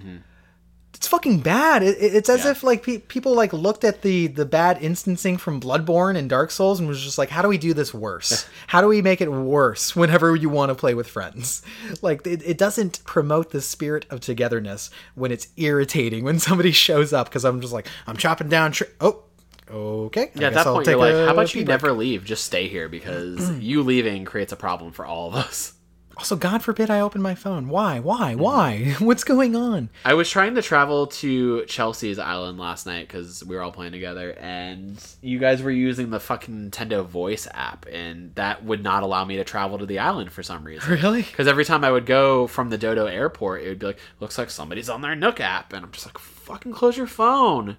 It's fucking bad. It, it- it's as Mm-hmm. Yeah. if like pe- people like looked at the the bad instancing from Bloodborne and Dark Souls and was just like, how do we do this worse? how do we make it worse whenever you want to play with friends? Like it, it doesn't promote the spirit of togetherness when it's irritating when somebody shows up because I'm just like I'm chopping down. Oh, okay. I yeah at that I'll point you're like how about you pee break." never leave just stay here because you leaving creates a problem for all of us Also, God forbid I open my phone. Why? Why? Why? What's going on? i was trying to travel to chelsea's island last night because we were all playing together and you guys were using the fucking nintendo voice app and that would not allow me to travel to the island for some reason Really? Because every time I would go from the Dodo airport, it would be like, looks like somebody's on their Nook app. And I'm just like, fucking close your phone.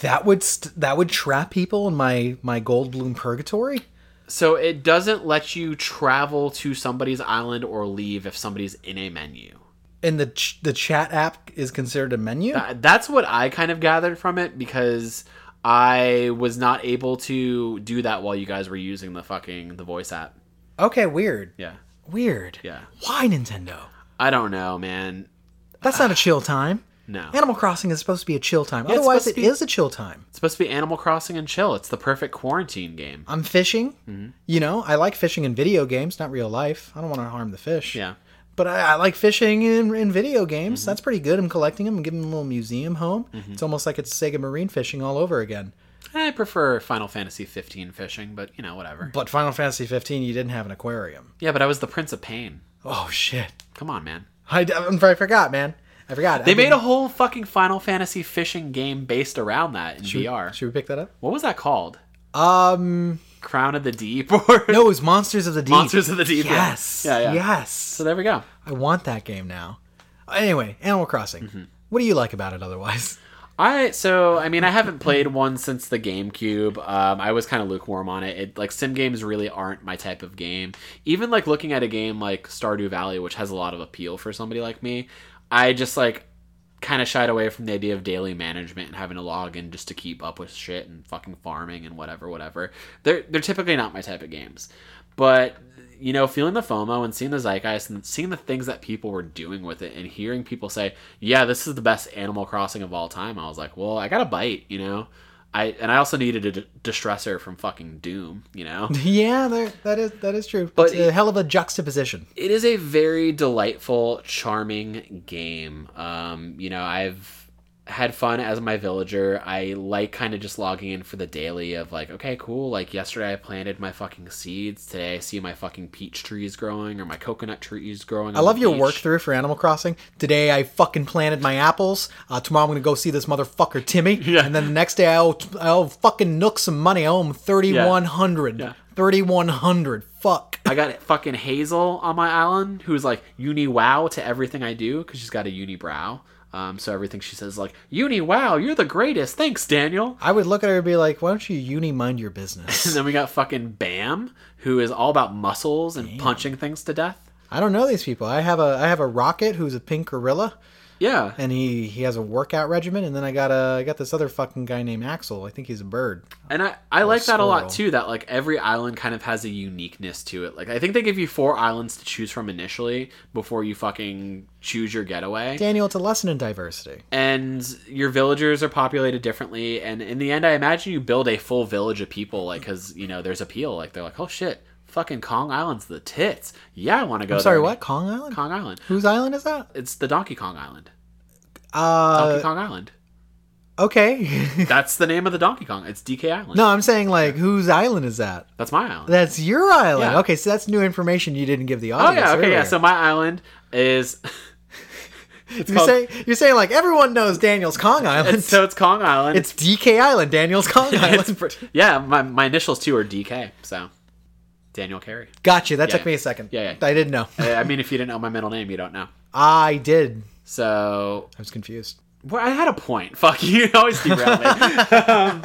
That would st- that would trap people in my my gold bloom purgatory. So it doesn't let you travel to somebody's island or leave if somebody's in a menu. And the ch- the chat app is considered a menu. Uh, That's what I kind of gathered from it because I was not able to do that while you guys were using the fucking the voice app. okay, weird. Yeah. Weird. Yeah. Why Nintendo? I don't know, man. That's not a chill time. No. Animal Crossing is supposed to be a chill time. it's Otherwise, supposed it to be- is a chill time. It's supposed to be Animal Crossing and chill. It's the perfect quarantine game. I'm fishing. Mm-hmm. You know, I like fishing in video games, not real life. I don't want to harm the fish. Yeah. But I, I like fishing in, in video games. Mm-hmm. That's pretty good. I'm collecting them and giving them a little museum home. It's almost like it's Sega Marine fishing all over again. I prefer Final Fantasy 15 fishing, but you know, whatever. But Final Fantasy 15, you didn't have an aquarium. Yeah, but I was the Prince of Pain. Oh shit! Come on, man. I, I forgot, man. I forgot. They made a whole fucking Final Fantasy fishing game based around that in should, VR. Should we pick that up? What was that called? Um, Crown of the Deep or no, it was Monsters of the Deep. Monsters of the Deep? yeah. Yes. Yeah, yeah. Yes. So there we go. I want that game now. Anyway, Animal Crossing. Mm-hmm. What do you like about it otherwise? I so I mean I haven't played one since the GameCube. Um, I was kind of lukewarm on it. It like sim games really aren't my type of game. Even like looking at a game like Stardew Valley, which has a lot of appeal for somebody like me, I just like kind of shied away from the idea of daily management and having to log in just to keep up with shit and fucking farming and whatever, whatever. They're they're typically not my type of games. But you know, feeling the FOMO and seeing the zeitgeist and seeing the things that people were doing with it and hearing people say, "Yeah, this is the best Animal Crossing of all time," I was like, "Well, I got a bite," you know. I and I also needed a d- distressor from fucking Doom, you know. yeah, there, that is that is true. But it's a hell of a juxtaposition. it is a very delightful, charming game. Um, you know, I've had fun as my villager. I like kind of just logging in for the daily of like, okay, cool. Like yesterday, I planted my fucking seeds. Today, I see my fucking peach trees growing or my coconut trees growing. I love your work through for Animal Crossing. Today I fucking planted my apples. Uh, tomorrow I'm gonna go see this motherfucker Timmy. Yeah. And then the next day I'll I'll fucking nook some money. I owe him thirty one hundred. Yeah. Thirty one hundred. Fuck. I got fucking Hazel on my island, who's like uni wow to everything I do because she's got a uni brow. Um, so everything she says is like uni wow, you're the greatest. Thanks, Daniel. I would look at her and be like, "Why don't you uni mind your business?" And then we got fucking Bam, who is all about muscles and punching things to death. I don't know these people. I have a I have a rocket who's a pink gorilla, Yeah. and he he has a workout regimen. And then I got a I got this other fucking guy named Axel. I think he's a bird. And I, I like that a lot too, that like every island kind of has a uniqueness to it. Like I think they give you four islands to choose from initially before you fucking choose your getaway. Daniel, it's a lesson in diversity. and your villagers are populated differently and in the end i imagine you build a full village of people like because you know there's appeal like they're like oh shit fucking kong island's the tits yeah i want to go I'm sorry, there. what? Kong Island? kong island Whose island is that? it's the donkey kong island Uh, donkey kong island okay. that's the name of the donkey kong it's dk island no, I'm saying like whose island is that? that's my island That's your island. Yeah. Okay, so that's new information you didn't give the audience. oh yeah okay yeah so my island is it's you're called saying you're saying like everyone knows Daniel's Kong Island. it's, so it's kong island It's DK Island, Daniel's Kong Island. yeah my, my initials too are dk so daniel carey Gotcha. That Yeah, took me a second. yeah, yeah. I didn't know. I mean, if you didn't know my middle name, you don't know. I did. So, I was confused. well, I had a point. Fuck you, always derail me. um,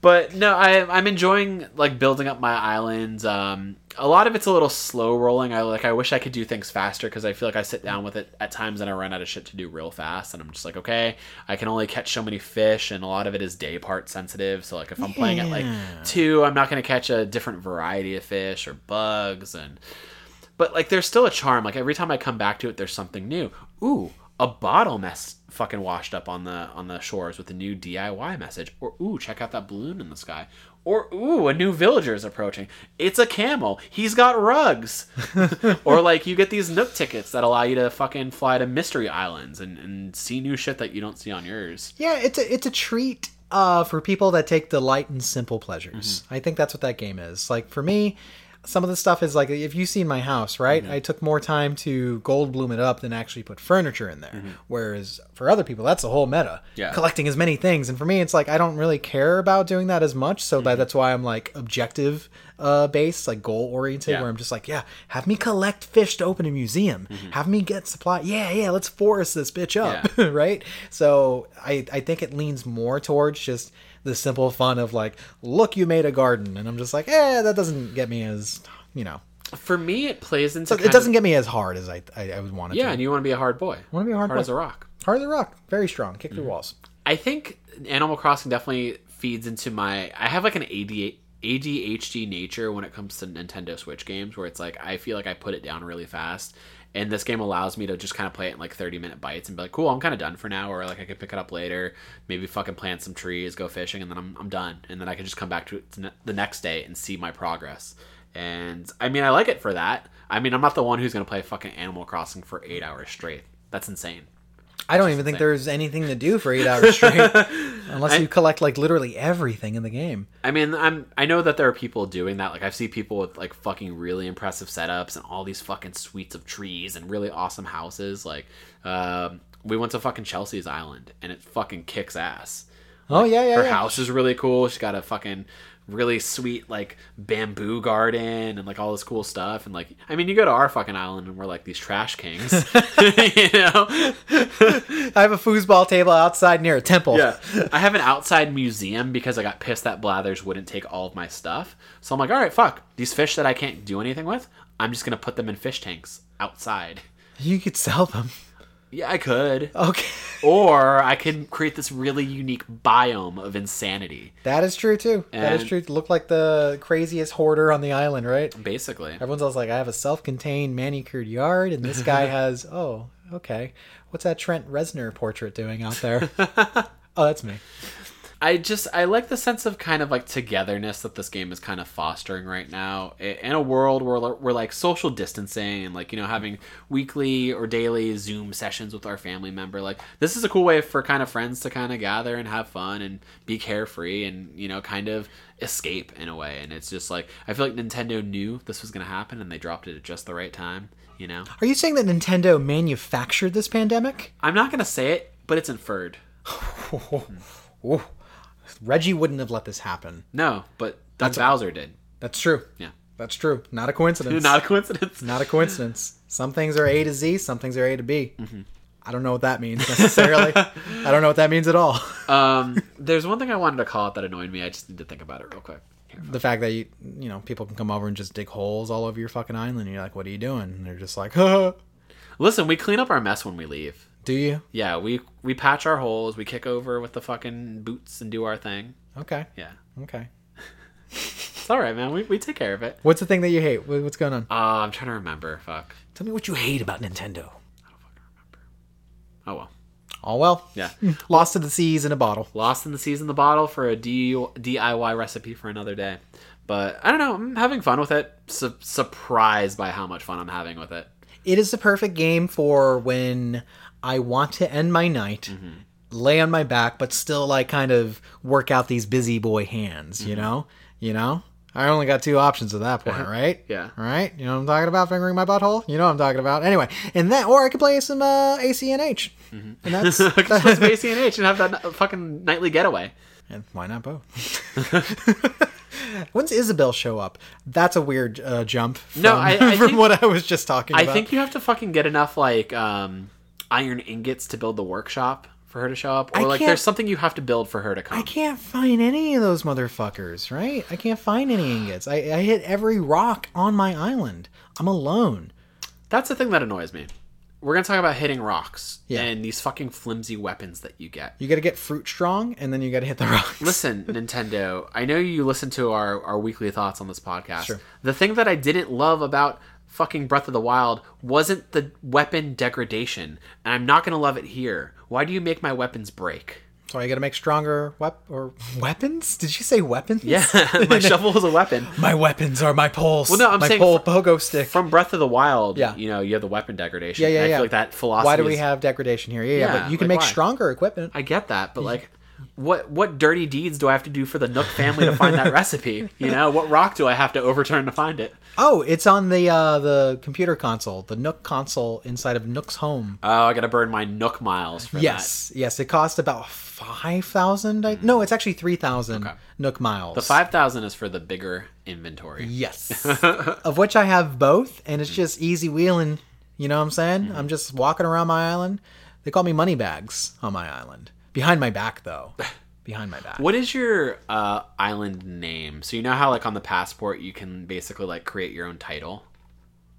but no, I, I'm enjoying like building up my islands. Um, a lot of it's a little slow rolling. I like. I wish I could do things faster because I feel like I sit down with it at times and I run out of shit to do real fast. And I'm just like, okay, I can only catch so many fish, and a lot of it is day part sensitive. So like, if I'm playing at like two, I'm not going to catch a different variety of fish or bugs and but like there's still a charm like every time i come back to it there's something new ooh a bottle mess fucking washed up on the on the shores with a new diy message or ooh check out that balloon in the sky or ooh a new villager is approaching it's a camel he's got rugs or like you get these nook tickets that allow you to fucking fly to mystery islands and, and see new shit that you don't see on yours Yeah, it's a it's a treat uh, for people that take delight in simple pleasures. Mm-hmm. I think that's what that game is. Like for me, some of the stuff is like if you've seen my house, right? Mm-hmm. I took more time to gold bloom it up than actually put furniture in there. Mm-hmm. Whereas for other people, that's the whole meta. Yeah. Collecting as many things. And for me, it's like I don't really care about doing that as much. So Mm-hmm. that, that's why I'm like objective uh, based, like goal oriented, Yeah. where I'm just like, yeah, have me collect fish to open a museum. Mm-hmm. Have me get supply. Yeah, yeah, let's forest this bitch up. right? So I, I think it leans more towards just the simple fun of like, look, you made a garden. And I'm just like, eh, that doesn't get me as, you know, For me, it plays into. So it doesn't get me as hard as I I, I would want it Yeah, to. and you want to be a hard boy. want to be a hard, Hard boy. as a rock. hard as a rock. Very strong. Kick Mm. through walls. I think Animal Crossing definitely feeds into my. I have like an AD, ADHD nature when it comes to Nintendo Switch games, where it's like I feel like I put it down really fast, and this game allows me to just kind of play it in like thirty minute bites and be like, cool, I'm kind of done for now, or like I could pick it up later, maybe fucking plant some trees, go fishing, and then I'm I'm done, and then I can just come back to it the next day and see my progress. And I mean, I like it for that. I mean, I'm not the one who's gonna play fucking Animal Crossing for eight hours straight. That's insane. I don't even think there's anything to do for eight hours straight, unless you collect like literally everything in the game. I mean, I'm I know that there are people doing that. Like I've seen people with like fucking really impressive setups and all these fucking suites of trees and really awesome houses. Like, um, we went to fucking Chelsea's Island and it fucking kicks ass. Oh yeah, yeah, Her yeah. house is really cool. She's got a fucking really sweet like bamboo garden and like all this cool stuff. And like, I mean, you go to our fucking island and we're like these trash kings, you know? I have a foosball table outside near a temple. Yeah. I have an outside museum because I got pissed that Blathers wouldn't take all of my stuff. So I'm like, all right, fuck. These fish that I can't do anything with, I'm just to put them in fish tanks outside. you could sell them. Yeah, I could. Okay, Or I could create this really unique biome of insanity, that is true too. that is true. Look like the craziest hoarder on the island, right? basically. Everyone's always like, I have a self-contained manicured yard, and this guy has. Oh, okay. What's that Trent Reznor portrait doing out there? oh, that's me. I just I like the sense of kind of like togetherness that this game is kind of fostering right now in a world where we're like social distancing and like you know having weekly or daily Zoom sessions with our family member. Like this is a cool way for kind of friends to kind of gather and have fun and be carefree and you know kind of escape in a way. And it's just like I feel like Nintendo knew this was gonna happen and they dropped it at just the right time. You know, Are you saying that Nintendo manufactured this pandemic? I'm not gonna say it, but it's inferred. Reggie wouldn't have let this happen. No, but Doug Bowser did. That's true. Yeah, That's true. Not a coincidence. not a coincidence. Not a coincidence. Some things are A to Z, some things are A to B. Mm-hmm. I don't know what that means necessarily. I don't know what that means at all. Um, there's one thing I wanted to call out that annoyed me. I just need to think about it real quick. The fact that you you know people can come over and just dig holes all over your fucking island and you're like what are you doing and they're just like huh Listen, we clean up our mess when we leave. Do you Yeah, we we patch our holes, we kick over with the fucking boots and do our thing. okay Yeah, okay it's all right, man. We, we take care of it. what's the thing that you hate what's going on Uh, I'm trying to remember. Fuck. tell me what you hate about nintendo I don't fucking remember. Oh well. all well Yeah. lost in the seas in a bottle Lost in the seas in the bottle for a DIY recipe for another day. But I don't know. I'm having fun with it. Su- surprised by how much fun I'm having with it. it is the perfect game for when i want to end my night Mm-hmm. lay on my back but still like kind of work out these busy boy hands Mm-hmm. you know you know i only got two options at that point right Yeah. Right? you know what I'm talking about, fingering my butthole. You know what I'm talking about. Anyway, and that, or I could play some uh, ACNH, Mm-hmm. and that's I can play some ACNH and have that fucking nightly getaway. and why not both? When's Isabelle show up? That's a weird uh, jump. From, No, I- I from think- what I was just talking I about. think you have to fucking get enough like um, iron ingots to build the workshop for her to show up, or I like can't- there's something you have to build for her to come. I can't find any of those motherfuckers. Right? I can't find any ingots. I, I hit every rock on my island. I'm alone. That's the thing that annoys me. We're gonna talk about hitting rocks Yeah. and these fucking flimsy weapons that you get. You got to get fruit strong, and then you got to hit the rocks. Listen, Nintendo, I know you listen to our, our weekly thoughts on this podcast. Sure. The thing that I didn't love about fucking Breath of the Wild wasn't the weapon degradation, and I'm not gonna love it here. Why do you make my weapons break? So I got to make stronger wep- or weapons. Did you say weapons? Yeah, my shovel is a weapon. My weapons are my poles. Well, no, I'm my saying pole fr- pogo stick. From Breath of the Wild, Yeah. you know, you have the weapon degradation. yeah, yeah, and I yeah. feel like that philosophy. Why do we is- have degradation here? Yeah, yeah, Yeah, but you can like make why? stronger equipment. I get that, but like, what what dirty deeds do I have to do for the Nook family to find that recipe? You know, what rock do I have to overturn to find it? Oh, it's on the uh, the computer console, the Nook console inside of Nook's home. Oh, I gotta burn my Nook miles for yes, yes, it cost about five thousand. No, it's actually three thousand Okay. Nook miles. The five thousand is for the bigger inventory. Yes, of which I have both, and it's just easy wheeling. You know what I'm saying? Mm-hmm. I'm just walking around my island. They call me money bags on my island. Behind my back, though. Behind my back. What is your uh, island name? So you know how like on the passport you can basically like create your own title.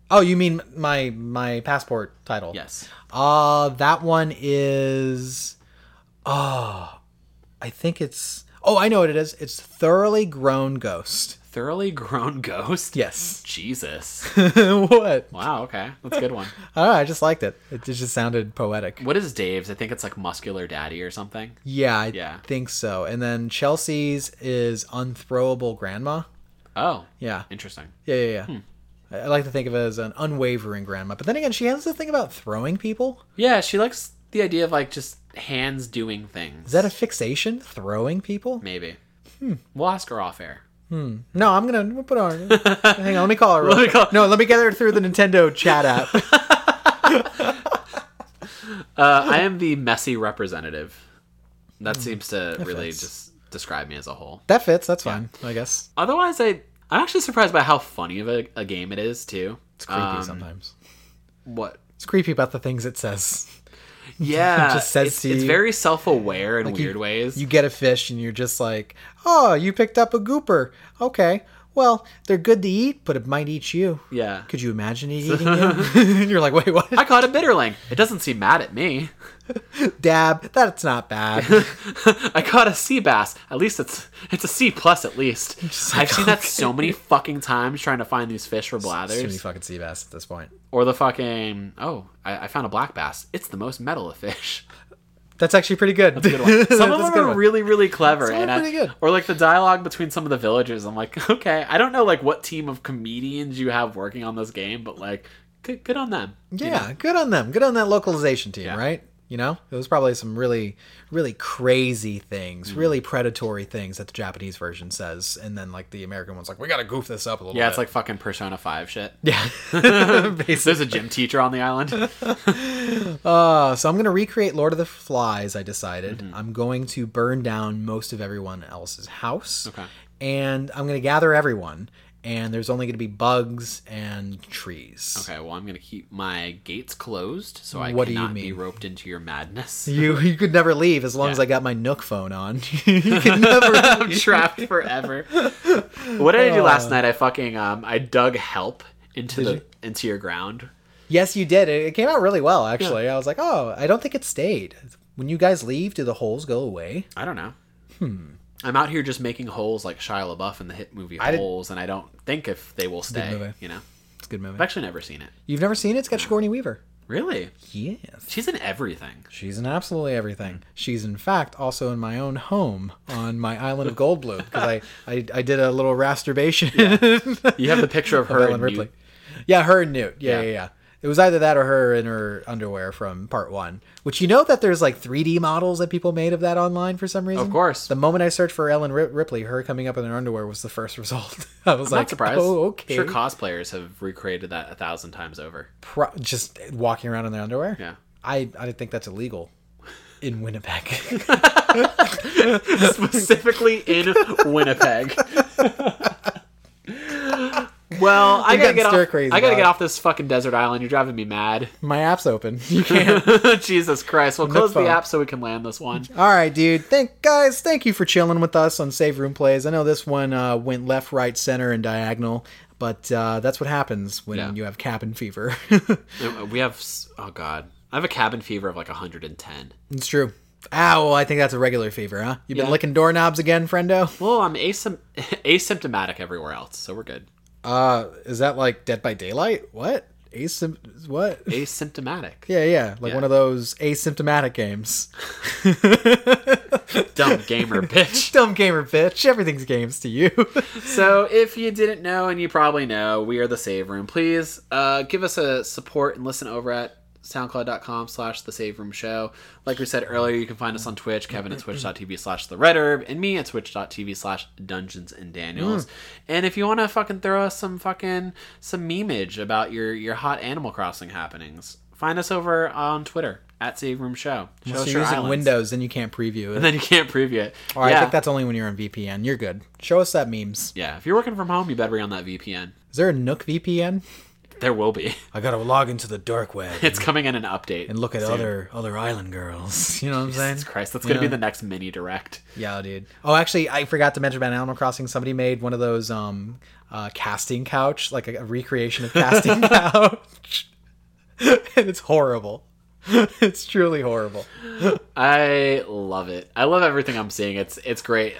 Oh, you mean my my passport title? Yes. Uh, that one is. Oh, I think it's. Oh, I know what it is. It's thoroughly grown ghost. Thoroughly grown ghost. Yes. Jesus. what? Wow. Okay, that's a good one. I I just liked it. It just sounded poetic. What is Dave's? I think it's like muscular daddy or something. Yeah, I Yeah. think so. And then Chelsea's is unthrowable grandma. Oh, Yeah, interesting. yeah, yeah. yeah. Hmm. I I like to think of it as an unwavering grandma. But then again, she has the thing about throwing people. Yeah, she likes the idea of like just hands doing things. Is that a fixation? Throwing people? maybe? Hmm. We'll ask her off air. No, I'm gonna we'll put on. Hang on, let me call her. real Let me call- No, let me get her through the Nintendo chat app. Uh, I am the messy representative. That seems to really fits. just describe me as a whole. that fits. That's fine. I guess Otherwise, I I'm actually surprised by how funny of a, a game it is too. it's creepy Um, sometimes. What? It's creepy about the things it says. Yeah, just says it's, it's very self-aware in you- weird ways. You get a fish and you're just like, oh, you picked up a gooper. Okay, well, they're good to eat, but it might eat you. yeah, Could you imagine it eating you? you're like, wait, what? I caught a bitterling. It doesn't seem mad at me. Dab. That's not bad. I caught a sea bass. At least it's it's a C plus at least. I've seen that so many fucking times trying to find these fish for blathers. Too many fucking sea bass at this point. Or the fucking oh, I, I found a black bass. It's the most metal of fish. That's actually pretty good. That's a good one. Some of them are one. really, really clever. Some and I- pretty good. Or like the dialogue between some of the villagers. I'm like, okay, I don't know like what team of comedians you have working on this game, but like, good, good on them. Yeah, good on them. Good on that localization team, Yeah. right? You know, it was probably some really, really crazy things, Mm-hmm. really predatory things that the Japanese version says, and then like the American one's like, we gotta goof this up a little Yeah, bit. it's like fucking Persona Five shit. yeah. There's a gym teacher on the island. Uh, so I'm gonna recreate Lord of the Flies. I decided Mm-hmm. I'm going to burn down most of everyone else's house. Okay. And I'm gonna gather everyone, and there's only gonna be bugs and trees. Okay, well, I'm gonna keep my gates closed so I What do you cannot be roped into your madness. You you could never leave as long as I got my Nook phone on. you could never. I'm trapped forever. what did I do last night? I fucking um, I dug help into the into your ground. Yes, you did. It it came out really well, actually. I was like, oh, I don't think it stayed. When you guys leave, do the holes go away? I don't know. I'm out here just making holes like Shia LaBeouf in the hit movie I did- Holes, and I don't think if they will stay. You know, It's a good movie. I've actually never seen it. You've never seen it? It's got Sigourney Weaver. Really? Yes. She's in everything. She's in absolutely everything. She's in fact also in my own home on my island of Gold Bloom because I, I I did a little rasterbation. You have the picture of her Ellen and Ripley. Newt. Yeah, her and Newt. Yeah, Yeah. yeah, yeah. It was either that or her in her underwear from part one. Which you know that there's like 3D models that people made of that online for some reason. Of course. The moment I searched for Ellen Ripley, her coming up in her underwear was the first result. I was I'm like, not surprised. oh, okay. Sure, cosplayers have recreated that a thousand times over. Pro- just walking around in their underwear. Yeah. I I think that's illegal in Winnipeg. specifically in Winnipeg. well, I gotta get off. stir-crazy, I gotta get off this fucking desert island. You're driving me mad. My app's open. You can't. Jesus Christ! We'll close phone. the app so we can land this one. All right, dude. Thank guys. Thank you for chilling with us on Save Room Plays. I know this one uh, went left, right, center, and diagonal, but uh, that's what happens when Yeah. you have cabin fever. We have. Oh God, I have a cabin fever of like 110. it's true. Ah, well, I think that's a regular fever, huh? You've been Yeah. licking doorknobs again, friendo. Well, I'm asym- asymptomatic everywhere else, so we're good. Uh, is that like Dead by Daylight? What? Asympt? What? Asymptomatic. Yeah, yeah, like Yeah. one of those asymptomatic games. Dumb gamer bitch. Dumb gamer bitch. Everything's games to you. So, if you didn't know, and you probably know, we are the Save Room. Please uh, give us a support and listen over at soundcloud.com slash the save room show like we said earlier you can find us on twitch kevin at twitch.tv slash the red herb and me at twitch.tv slash dungeons and daniels hmm. and if you want to fucking throw us some fucking some memeage about your your hot animal crossing happenings find us over on twitter at save room show show so us you're using islands. Windows, then you can't preview it. and then you can't preview it Or I yeah. think that's only when you're on VPN. You're good. Show us that memes. yeah if you're working from home you better be on that vpn Is there a Nook VPN? There will be. I gotta log into the dark web It's coming in an update. and look at soon. other other island girls. You know what I'm saying? Jesus Christ, that's gonna be the next mini direct. Yeah, dude. Oh, actually, I forgot to mention about Animal Crossing. Somebody made one of those um uh, casting couch, like a, a recreation of casting couch, and it's horrible. it's truly horrible. I love it. I love everything I'm seeing. It's it's great.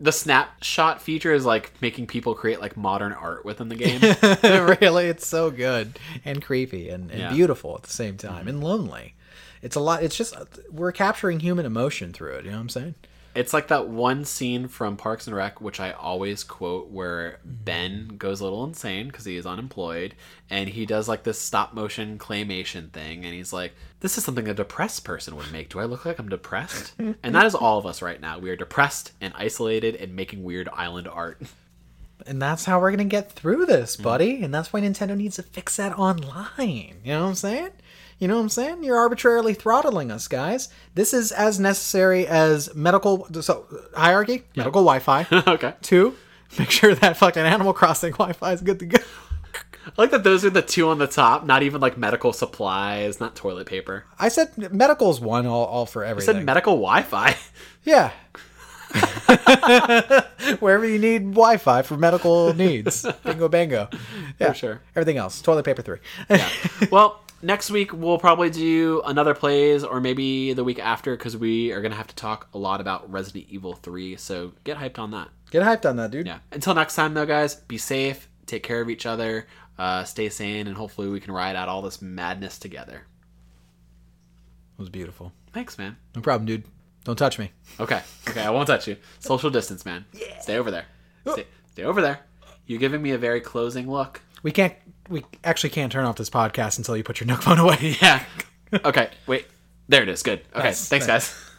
The snapshot feature is like making people create like modern art within the game. really, it's so good and creepy and, and Yeah. beautiful at the same time mm-hmm. and lonely. It's a lot. It's just we're capturing human emotion through it. You know what I'm saying? It's like that one scene from Parks and Rec, which I always quote, where mm-hmm. Ben goes a little insane because he is unemployed, and he does like this stop motion claymation thing, and he's like, "This is something a depressed person would make. Do I look like I'm depressed?" and that is all of us right now. We are depressed and isolated and making weird island art. And that's how we're gonna get through this, mm-hmm. buddy. And that's why Nintendo needs to fix that online. You know what I'm saying? You know what I'm saying? You're arbitrarily throttling us, guys. This is as necessary as medical so hierarchy, medical Wi-Fi. okay, Two, make sure that fucking Animal Crossing Wi-Fi is good to go. I like that those are the two on the top. Not even like medical supplies, not toilet paper. I said medical's one, all, all for I everything. said medical Wi-Fi. yeah. Wherever you need Wi-Fi for medical needs, bingo bango. Yeah, sure. Everything else, toilet paper three. well, next week we'll probably do another plays, or maybe the week after, because we are gonna have to talk a lot about Resident Evil Three. So get hyped on that. Get hyped on that, dude. Yeah. Until next time, though, guys, be safe, take care of each other, uh, stay sane, and hopefully we can ride out all this madness together. It was beautiful. Thanks, man. No problem, dude. Don't touch me. Okay. Okay, I won't touch you. Social distance, man. yeah. Stay over there. Stay, stay over there. You're giving me a very closing look. We can't. We actually can't turn off this podcast until you put your Nook phone away. Yeah. Okay. Wait. There it is. Good. Okay. Nice, Thanks, thanks. guys.